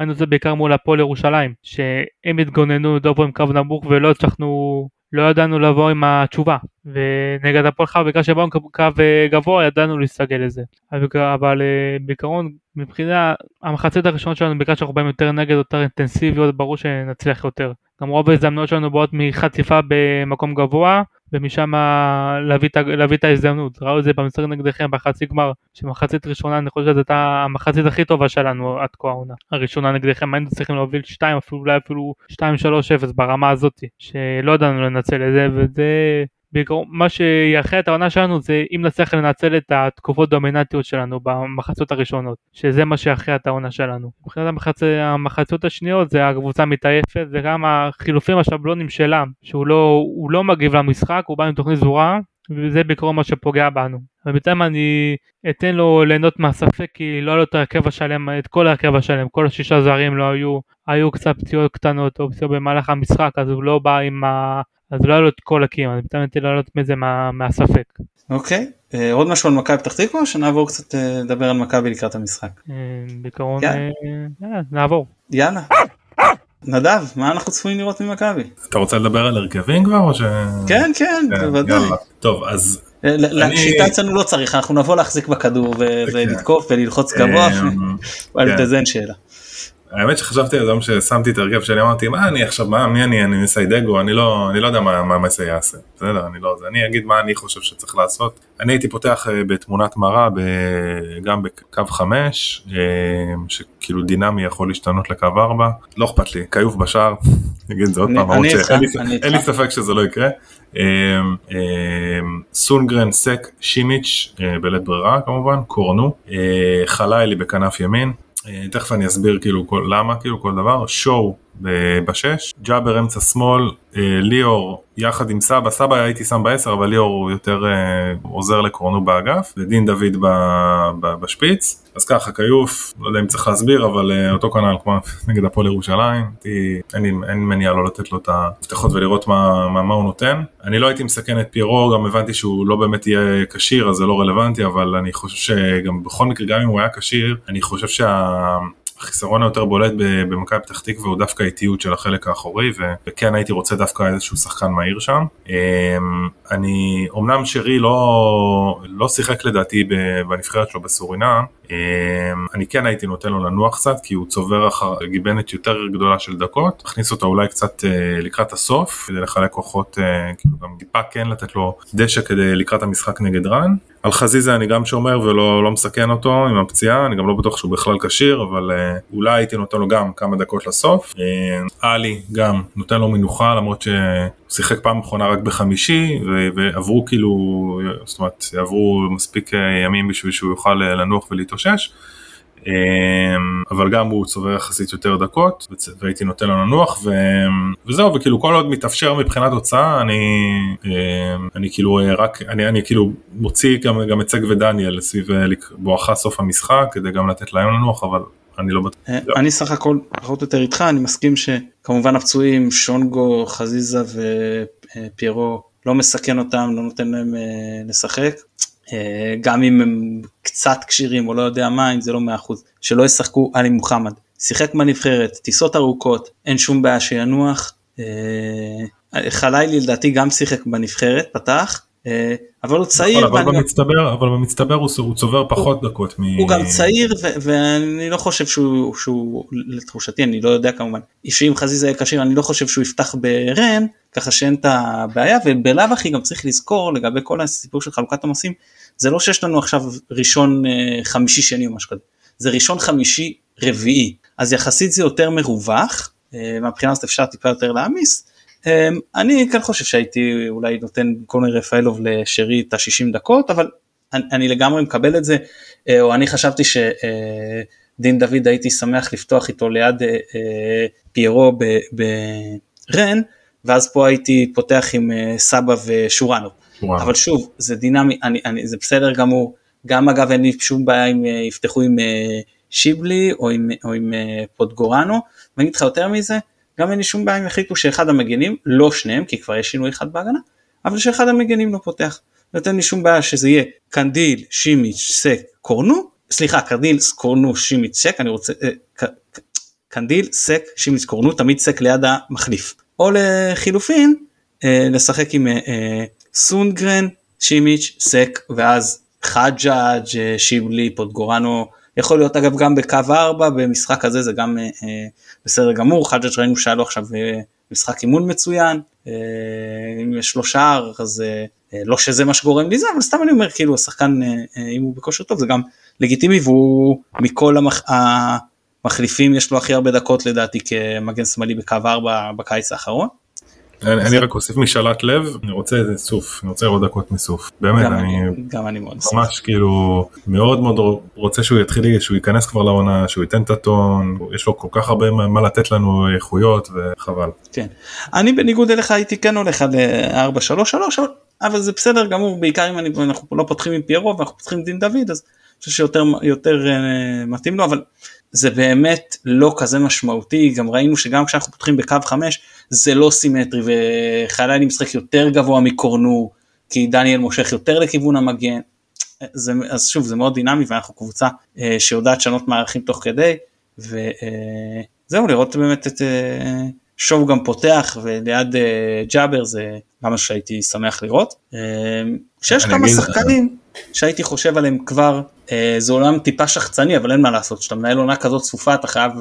ראינו את זה בעיקר מול הפועל ירושלים, שהם התגוננו יותר עם קו נמוך ולא הצלחנו, לא ידענו לבוא עם התשובה. ונגד הפועל חיפה בגלל שבאו עם קו גבוה ידענו להסתגל לזה. אבל אה, בעיקרון מבחינה המחצית הראשונה שלנו בגלל שאנחנו באים יותר נגד יותר אינטנסיביות ברור שנצליח יותר. גם רוב ההזדמנויות שלנו באות מחטיפה במקום גבוה ומשם להביא, את ההזדמנות. ראו את זה במשחק נגדכם בחצי גמר, שמחצית ראשונה אני חושב שזו הייתה המחצית הכי טובה שלנו עד כה העונה. הראשונה נגדכם היינו צריכים להוביל 2 אפילו אולי אפילו 2-3-0 ברמה הזאתי, שלא ידענו לנצל את זה וזה בעיקרון מה שיאחד את העונה שלנו זה אם נצליח לנצל את התקופות דומיננטיות שלנו במחצות הראשונות שזה מה שיאחד את העונה שלנו. מבחינת המחצ... המחצות השניות זה הקבוצה מתעייפת וגם החילופים השבלונים שלה שהוא לא, לא מגיב למשחק הוא בא עם תוכנית סדורה וזה בעיקרון מה שפוגע בנו. ובינתיים אני אתן לו ליהנות מהספק כי לא היה לו את ההרכב השלם, את כל ההרכב השלם, כל השישה זרים לא היו, היו קצת פציעות קטנות או פציעות במהלך המשחק אז הוא לא בא עם ה... אז לא היה לו את כל הקים, אני מתאמן לעלות מזה מה, מהספק. אוקיי, אה, עוד משהו על מכבי פתח תקווה או שנעבור קצת אה, לדבר על מכבי לקראת המשחק? אה, בעיקרון, יאללה, נעבור. יאללה. נדב, מה אנחנו צפויים לראות ממכבי? אתה רוצה לדבר על הרכבים כבר או ש... כן, כן, כן בוודאי. טוב, אז... לשיטה אצלנו לא צריך, אנחנו נבוא להחזיק בכדור כן. ולתקוף וללחוץ גבוה, כן. זה אין שאלה. האמת שחשבתי על זה ששמתי את הרכב שלי אמרתי מה אני עכשיו מה מי אני? אני מסיידגו אני לא אני לא יודע מה מה מסי יעשה. בסדר אני לא אני אגיד מה אני חושב שצריך לעשות. אני הייתי פותח אה, בתמונת מראה גם בקו 5 אה, שכאילו דינמי יכול להשתנות לקו 4 לא אכפת לי כיוף בשער. נגיד את זה עוד פעם אין לי ספק שזה לא יקרה. אה, סונגרן סק שימיץ' בלית ברירה כמובן קורנו. חלילי בכנף ימין תכף אני אסביר כאילו כל, למה כאילו כל דבר, שואו בשש, ג'אבר אמצע שמאל, אה, ליאור יחד עם סבא, סבא הייתי שם בעשר אבל ליאור הוא יותר אה, עוזר לקרונו באגף, ודין דוד ב, ב, בשפיץ, אז ככה כיוף, לא יודע אם צריך להסביר אבל אה, אותו כנ"ל כמו נגד הפועל ירושלים, אין, אין מניעה לא לתת לו את המפתחות ולראות מה, מה, מה הוא נותן. אני לא הייתי מסכן את פיירו, גם הבנתי שהוא לא באמת יהיה כשיר אז זה לא רלוונטי, אבל אני חושב שגם בכל מקרה גם אם הוא היה כשיר, אני חושב שה... החיסרון היותר בולט במכבי פתח תקווה הוא דווקא האיטיות של החלק האחורי וכן הייתי רוצה דווקא איזשהו שחקן מהיר שם. אמ, אני אמנם שרי לא, לא שיחק לדעתי בנבחרת שלו בסורינם אמ, אני כן הייתי נותן לו לנוח קצת כי הוא צובר אחר גיבנת יותר גדולה של דקות, הכניס אותו אולי קצת אה, לקראת הסוף כדי לחלק כוחות, אה, כאילו גם טיפה כן לתת לו דשא כדי לקראת המשחק נגד רן. על חזיזה אני גם שומר ולא לא מסכן אותו עם הפציעה, אני גם לא בטוח שהוא בכלל כשיר, אבל uh, אולי הייתי נותן לו גם כמה דקות לסוף. Uh, עלי גם נותן לו מנוחה למרות שהוא שיחק פעם אחרונה רק בחמישי ועברו כאילו, זאת אומרת עברו מספיק אה, ימים בשביל שהוא יוכל לנוח ולהתאושש. אמ, אבל גם הוא צובר יחסית יותר דקות והייתי נותן לו לנוח ו... וזהו וכאילו כל עוד מתאפשר מבחינת הוצאה אני אמ, אני כאילו אה, רק אני, אני כאילו מוציא גם, גם את סג ודניאל סביב אה, בואכה סוף המשחק כדי גם לתת להם לנוח אבל אני לא בטוח. אה, אני סך הכל פחות או יותר איתך אני מסכים שכמובן הפצועים שונגו חזיזה ופיירו לא מסכן אותם לא נותן להם לשחק גם אם הם קצת כשירים או לא יודע מה, אם זה לא 100%, שלא ישחקו עלי מוחמד. שיחק בנבחרת, טיסות ארוכות, אין שום בעיה שינוח. אה, חלילי לדעתי גם שיחק בנבחרת, פתח, אה, אבל הוא צעיר. נכון, אבל, במצטבר, אבל במצטבר הוא, הוא צובר פחות הוא, דקות. מ... הוא גם צעיר ו- ואני לא חושב שהוא, שהוא לתחושתי אני לא יודע כמובן שאם חזיזה יהיה כשיר אני לא חושב שהוא יפתח ברן ככה שאין את הבעיה ובלאו הכי גם צריך לזכור לגבי כל הסיפור של חלוקת עומסים זה לא שיש לנו עכשיו ראשון אה, חמישי שני או משהו כזה זה ראשון חמישי רביעי אז יחסית זה יותר מרווח אה, מהבחינה הזאת אפשר טיפה יותר להעמיס אני כן חושב שהייתי אולי נותן קונר רפאלוב לשרי את ה-60 דקות אבל אני, אני לגמרי מקבל את זה אה, או אני חשבתי שדין דוד הייתי שמח לפתוח איתו ליד אה, אה, פיירו ברן ואז פה הייתי פותח עם סבא ושורנו. אבל שוב זה דינמי אני, אני, זה בסדר גמור. גם אגב אין לי שום בעיה אם יפתחו עם שיבלי או עם, או עם פוטגורנו. ואני אגיד לך יותר מזה גם אין לי שום בעיה אם יחליטו שאחד המגנים, לא שניהם, כי כבר יש שינוי אחד בהגנה, אבל שאחד המגנים לא פותח. נותן לי שום בעיה שזה יהיה קנדיל, שימיץ', סק, קורנו, סליחה, קנדיל, קורנו, שימיץ', סק, אני רוצה, אה, קנדיל, סק, שימיץ', קורנו, תמיד סק ליד המחליף. או לחילופין, אה, לשחק עם אה, סונגרן, שימיץ', סק, ואז חג'אג', שיבלי, פוטגורנו, יכול להיות אגב גם בקו 4 במשחק הזה זה גם אה, אה, בסדר גמור חג'ג' ראינו שהיה לו עכשיו אה, משחק אימון מצוין אם יש לו שער אז לא שזה מה שגורם לי זה אבל סתם אני אומר כאילו השחקן אם הוא בכושר טוב זה גם לגיטימי והוא מכל המח... המחליפים יש לו הכי הרבה דקות לדעתי כמגן שמאלי בקו 4 בקיץ האחרון. אני, אני רק אוסיף משאלת לב, אני רוצה איזה סוף, אני רוצה עוד דקות מסוף. באמת, גם אני, גם אני מאוד ממש כאילו מאוד מאוד רוצה שהוא יתחיל, שהוא ייכנס כבר לעונה, שהוא ייתן את הטון, יש לו כל כך הרבה מה לתת לנו איכויות וחבל. כן, אני בניגוד אליך הייתי כן הולך על 4 3 3 אבל זה בסדר גמור בעיקר אם אני, אנחנו לא פותחים עם פיירו ואנחנו פותחים עם דין דוד אז אני חושב שיותר יותר uh, מתאים לו אבל זה באמת לא כזה משמעותי גם ראינו שגם כשאנחנו פותחים בקו 5 זה לא סימטרי וחיילי משחק יותר גבוה מקורנו כי דניאל מושך יותר לכיוון המגן. זה, אז שוב זה מאוד דינמי ואנחנו קבוצה אה, שיודעת לשנות מערכים תוך כדי וזהו אה, לראות באמת את אה, שואו גם פותח וליד אה, ג'אבר זה מה שהייתי שמח לראות. אה, שיש כמה שחקנים שהייתי חושב עליהם כבר אה, זה עולם טיפה שחצני אבל אין מה לעשות כשאתה מנהל עונה כזאת צפופה אתה חייב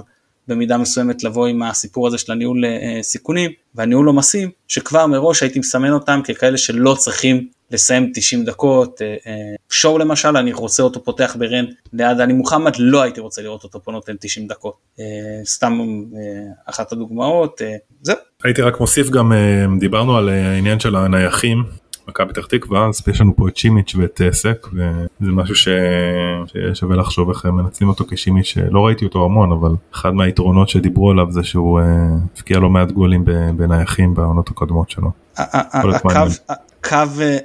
במידה מסוימת לבוא עם הסיפור הזה של הניהול אה, סיכונים והניהול עומסים שכבר מראש הייתי מסמן אותם ככאלה שלא צריכים לסיים 90 דקות אה, אה, שואו למשל אני רוצה אותו פותח ברן ליד אני מוחמד לא הייתי רוצה לראות אותו פה נותן 90 דקות אה, סתם אחת הדוגמאות זהו. הייתי רק מוסיף גם דיברנו על העניין של הנייחים מכבי פתח תקווה אז יש לנו פה את שימיץ' ואת סק וזה משהו ש... ששווה לחשוב איך מנצלים אותו כשימיץ' שלא ראיתי אותו המון אבל אחד מהיתרונות שדיברו עליו זה שהוא הבקיע לא מעט גולים בנייחים בעונות הקודמות שלו.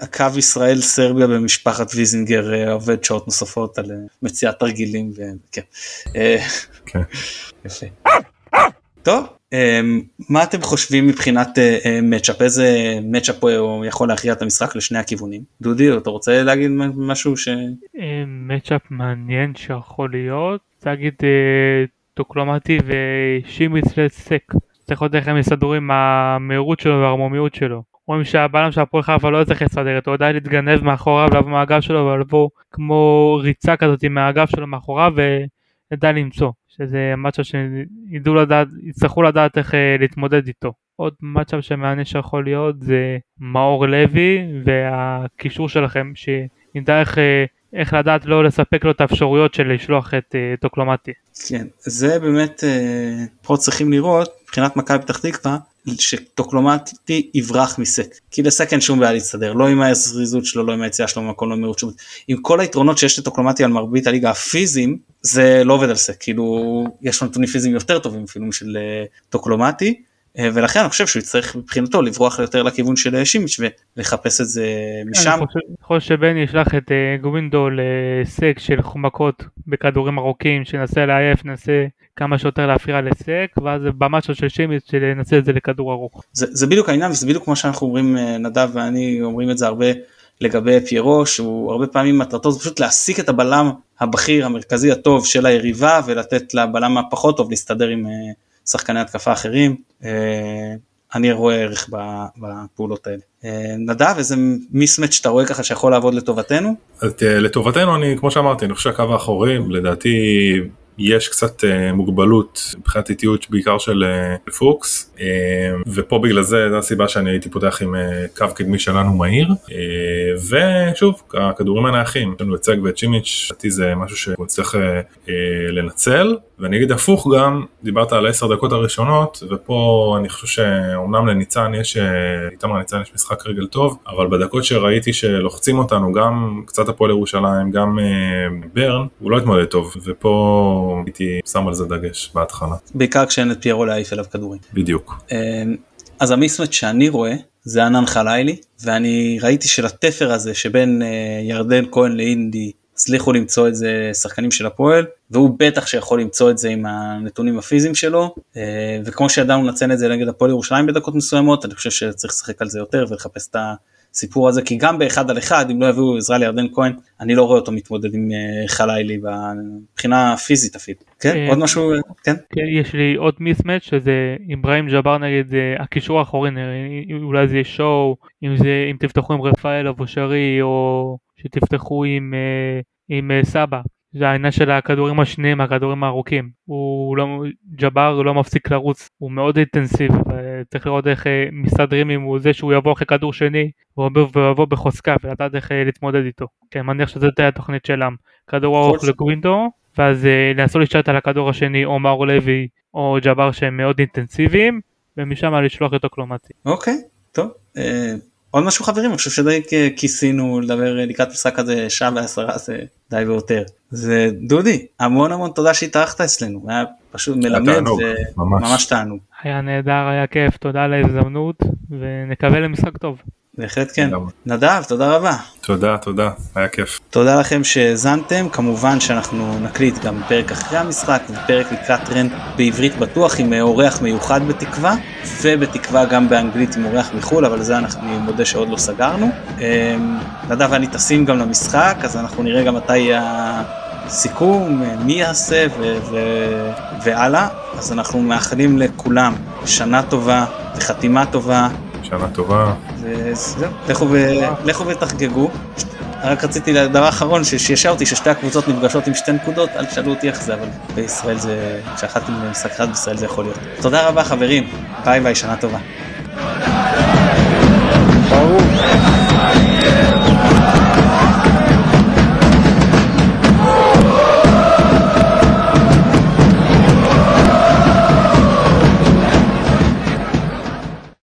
הקו ישראל סרביה במשפחת ויזינגר עובד שעות נוספות על מציאת תרגילים וכן. כן. יפה. טוב אמ, מה אתם חושבים מבחינת מצ'אפ אה, אה, איזה מצ'אפ הוא יכול להכריע את המשחק לשני הכיוונים דודי אתה רוצה להגיד משהו ש... מצ'אפ אה, מעניין שיכול להיות להגיד טוקלומטי ושימיץ לסק צריך לראות איך הם יסדרו עם המהירות שלו והערמומיות שלו. רואים שהבלם של הפועל חיפה לא צריך לסדר אותו, הוא יודע להתגנב מאחוריו, לבוא מהאגף שלו ולבוא כמו ריצה כזאת מהאגף שלו מאחוריו וידע למצוא. שזה מצ'אפ שידעו לדעת, יצטרכו לדעת איך אה, להתמודד איתו. עוד מצ'אפ שמעניין שיכול להיות זה מאור לוי והקישור שלכם שידע איך, אה, איך לדעת לא לספק לו את האפשרויות של לשלוח את אה, טוקלומטי. כן, זה באמת פה צריכים לראות מבחינת מכבי פתח תקווה שטוקלומטי יברח מסק. כי לסק אין שום בעיה להסתדר לא עם הזריזות שלו לא עם היציאה שלו במקום לא מהירות שום עם כל היתרונות שיש לטוקלומטי על מרבית הליגה הפיזיים זה לא עובד על סק. כאילו יש לו נתונים פיזיים יותר טובים אפילו משל אה, טוקלומטי אה, ולכן אני חושב שהוא יצטרך מבחינתו לברוח יותר לכיוון של אה, שימיץ' ולחפש את זה משם. אני חושב שבני ישלח את גווינדו לסק של חומקות בכדורים ארוכים שינסה לעייף ננסה כמה שיותר להפריע לסק ואז במשהו של שימיץ שננסה את זה לכדור ארוך. זה, זה בדיוק העניין וזה בדיוק כמו שאנחנו אומרים נדב ואני אומרים את זה הרבה לגבי פיירו שהוא הרבה פעמים מטרתו זה פשוט להסיק את הבלם הבכיר המרכזי הטוב של היריבה ולתת לבלם הפחות טוב להסתדר עם שחקני התקפה אחרים. אני רואה ערך בפעולות האלה. אה, נדב איזה מיסמץ' שאתה רואה ככה שיכול לעבוד לטובתנו? לטובתנו אני כמו שאמרתי אני חושב שהקו האחורי לדעתי יש קצת uh, מוגבלות מבחינת איטיות בעיקר של uh, פוקס. uh, ופה בגלל זה זו הסיבה שאני הייתי פותח עם uh, קו קדמי שלנו מהיר. uh, ושוב הכדורים הנייחים. יש לנו את סג ואת צ'ימיץ' לדעתי זה משהו שהוא צריך uh, uh, לנצל ואני אגיד הפוך גם דיברת על 10 דקות הראשונות ופה אני חושב שאומנם לניצן יש איתמר ניצן יש משחק רגל טוב אבל בדקות שראיתי שלוחצים אותנו גם קצת הפועל ירושלים גם uh, ברן הוא לא התמודד טוב ופה הייתי שם על זה דגש בהתחלה. בעיקר כשאין את פיירו להעיף אליו כדורים. בדיוק. אמ, אז המיסמט שאני רואה זה ענן חלילי ואני ראיתי שלתפר הזה שבין אה, ירדן כהן לאינדי הצליחו למצוא את זה שחקנים של הפועל והוא בטח שיכול למצוא את זה עם הנתונים הפיזיים שלו אה, וכמו שידענו לנצל את זה נגד הפועל ירושלים בדקות מסוימות אני חושב שצריך לשחק על זה יותר ולחפש את הסיפור הזה כי גם באחד על אחד אם לא יביאו עזרה לירדן כהן אני לא רואה אותו מתמודד עם אה, חלילי מבחינה פיזית אפילו. כן אה, עוד משהו כן? כן יש לי עוד מיסמץ' שזה אברהים ג'אבר נגד הקישור האחורי אולי זה יהיה שואו אם תפתחו עם רפאל אבושרי או שתפתחו עם, עם אה, סבא. זה העניין של הכדורים השניים, הכדורים הארוכים. הוא לא, ג'אבר לא מפסיק לרוץ, הוא מאוד אינטנסיבי, וצריך לראות איך אה, מסתדרים עם זה שהוא יבוא אחרי כדור שני, והוא יבוא בחוזקה, ולדעת איך להתמודד איתו. אני מניח שזאת תהיה התוכנית שלהם. כדור ארוך לגווינדו, ואז לנסות להשתלט על הכדור השני, או מאור לוי, או ג'אבר שהם מאוד אינטנסיביים, ומשם לשלוח אותו קלומטי. אוקיי, טוב. עוד משהו חברים? אני חושב שדי כיסינו לדבר לקראת משחק הזה שעה ועשרה זה די ויותר זה דודי המון המון תודה שהתארחת אצלנו. היה פשוט מלמד וממש תענוג. היה נהדר היה כיף. תודה על ההזדמנות ונקווה למשחק טוב. בהחלט כן. נדב, תודה רבה. תודה, תודה, היה כיף. תודה לכם שהאזנתם, כמובן שאנחנו נקליט גם פרק אחרי המשחק ופרק לקראת טרנד בעברית בטוח עם אורח מיוחד בתקווה, ובתקווה גם באנגלית עם אורח מחו"ל, אבל זה אנחנו מודה שעוד לא סגרנו. אמ, נדב ואני טסים גם למשחק, אז אנחנו נראה גם מתי הסיכום, מי יעשה והלאה. אז אנחנו מאחלים לכולם שנה טובה וחתימה טובה. שנה טובה. וזהו, לכו, ותחגגו. רק רציתי, דבר אחרון שישע אותי ששתי הקבוצות נפגשות עם שתי נקודות, אל תשאלו אותי איך זה, אבל בישראל זה, כשאחת עם משחק אחד בישראל זה יכול להיות. תודה רבה חברים, ביי ביי, שנה טובה. ברור.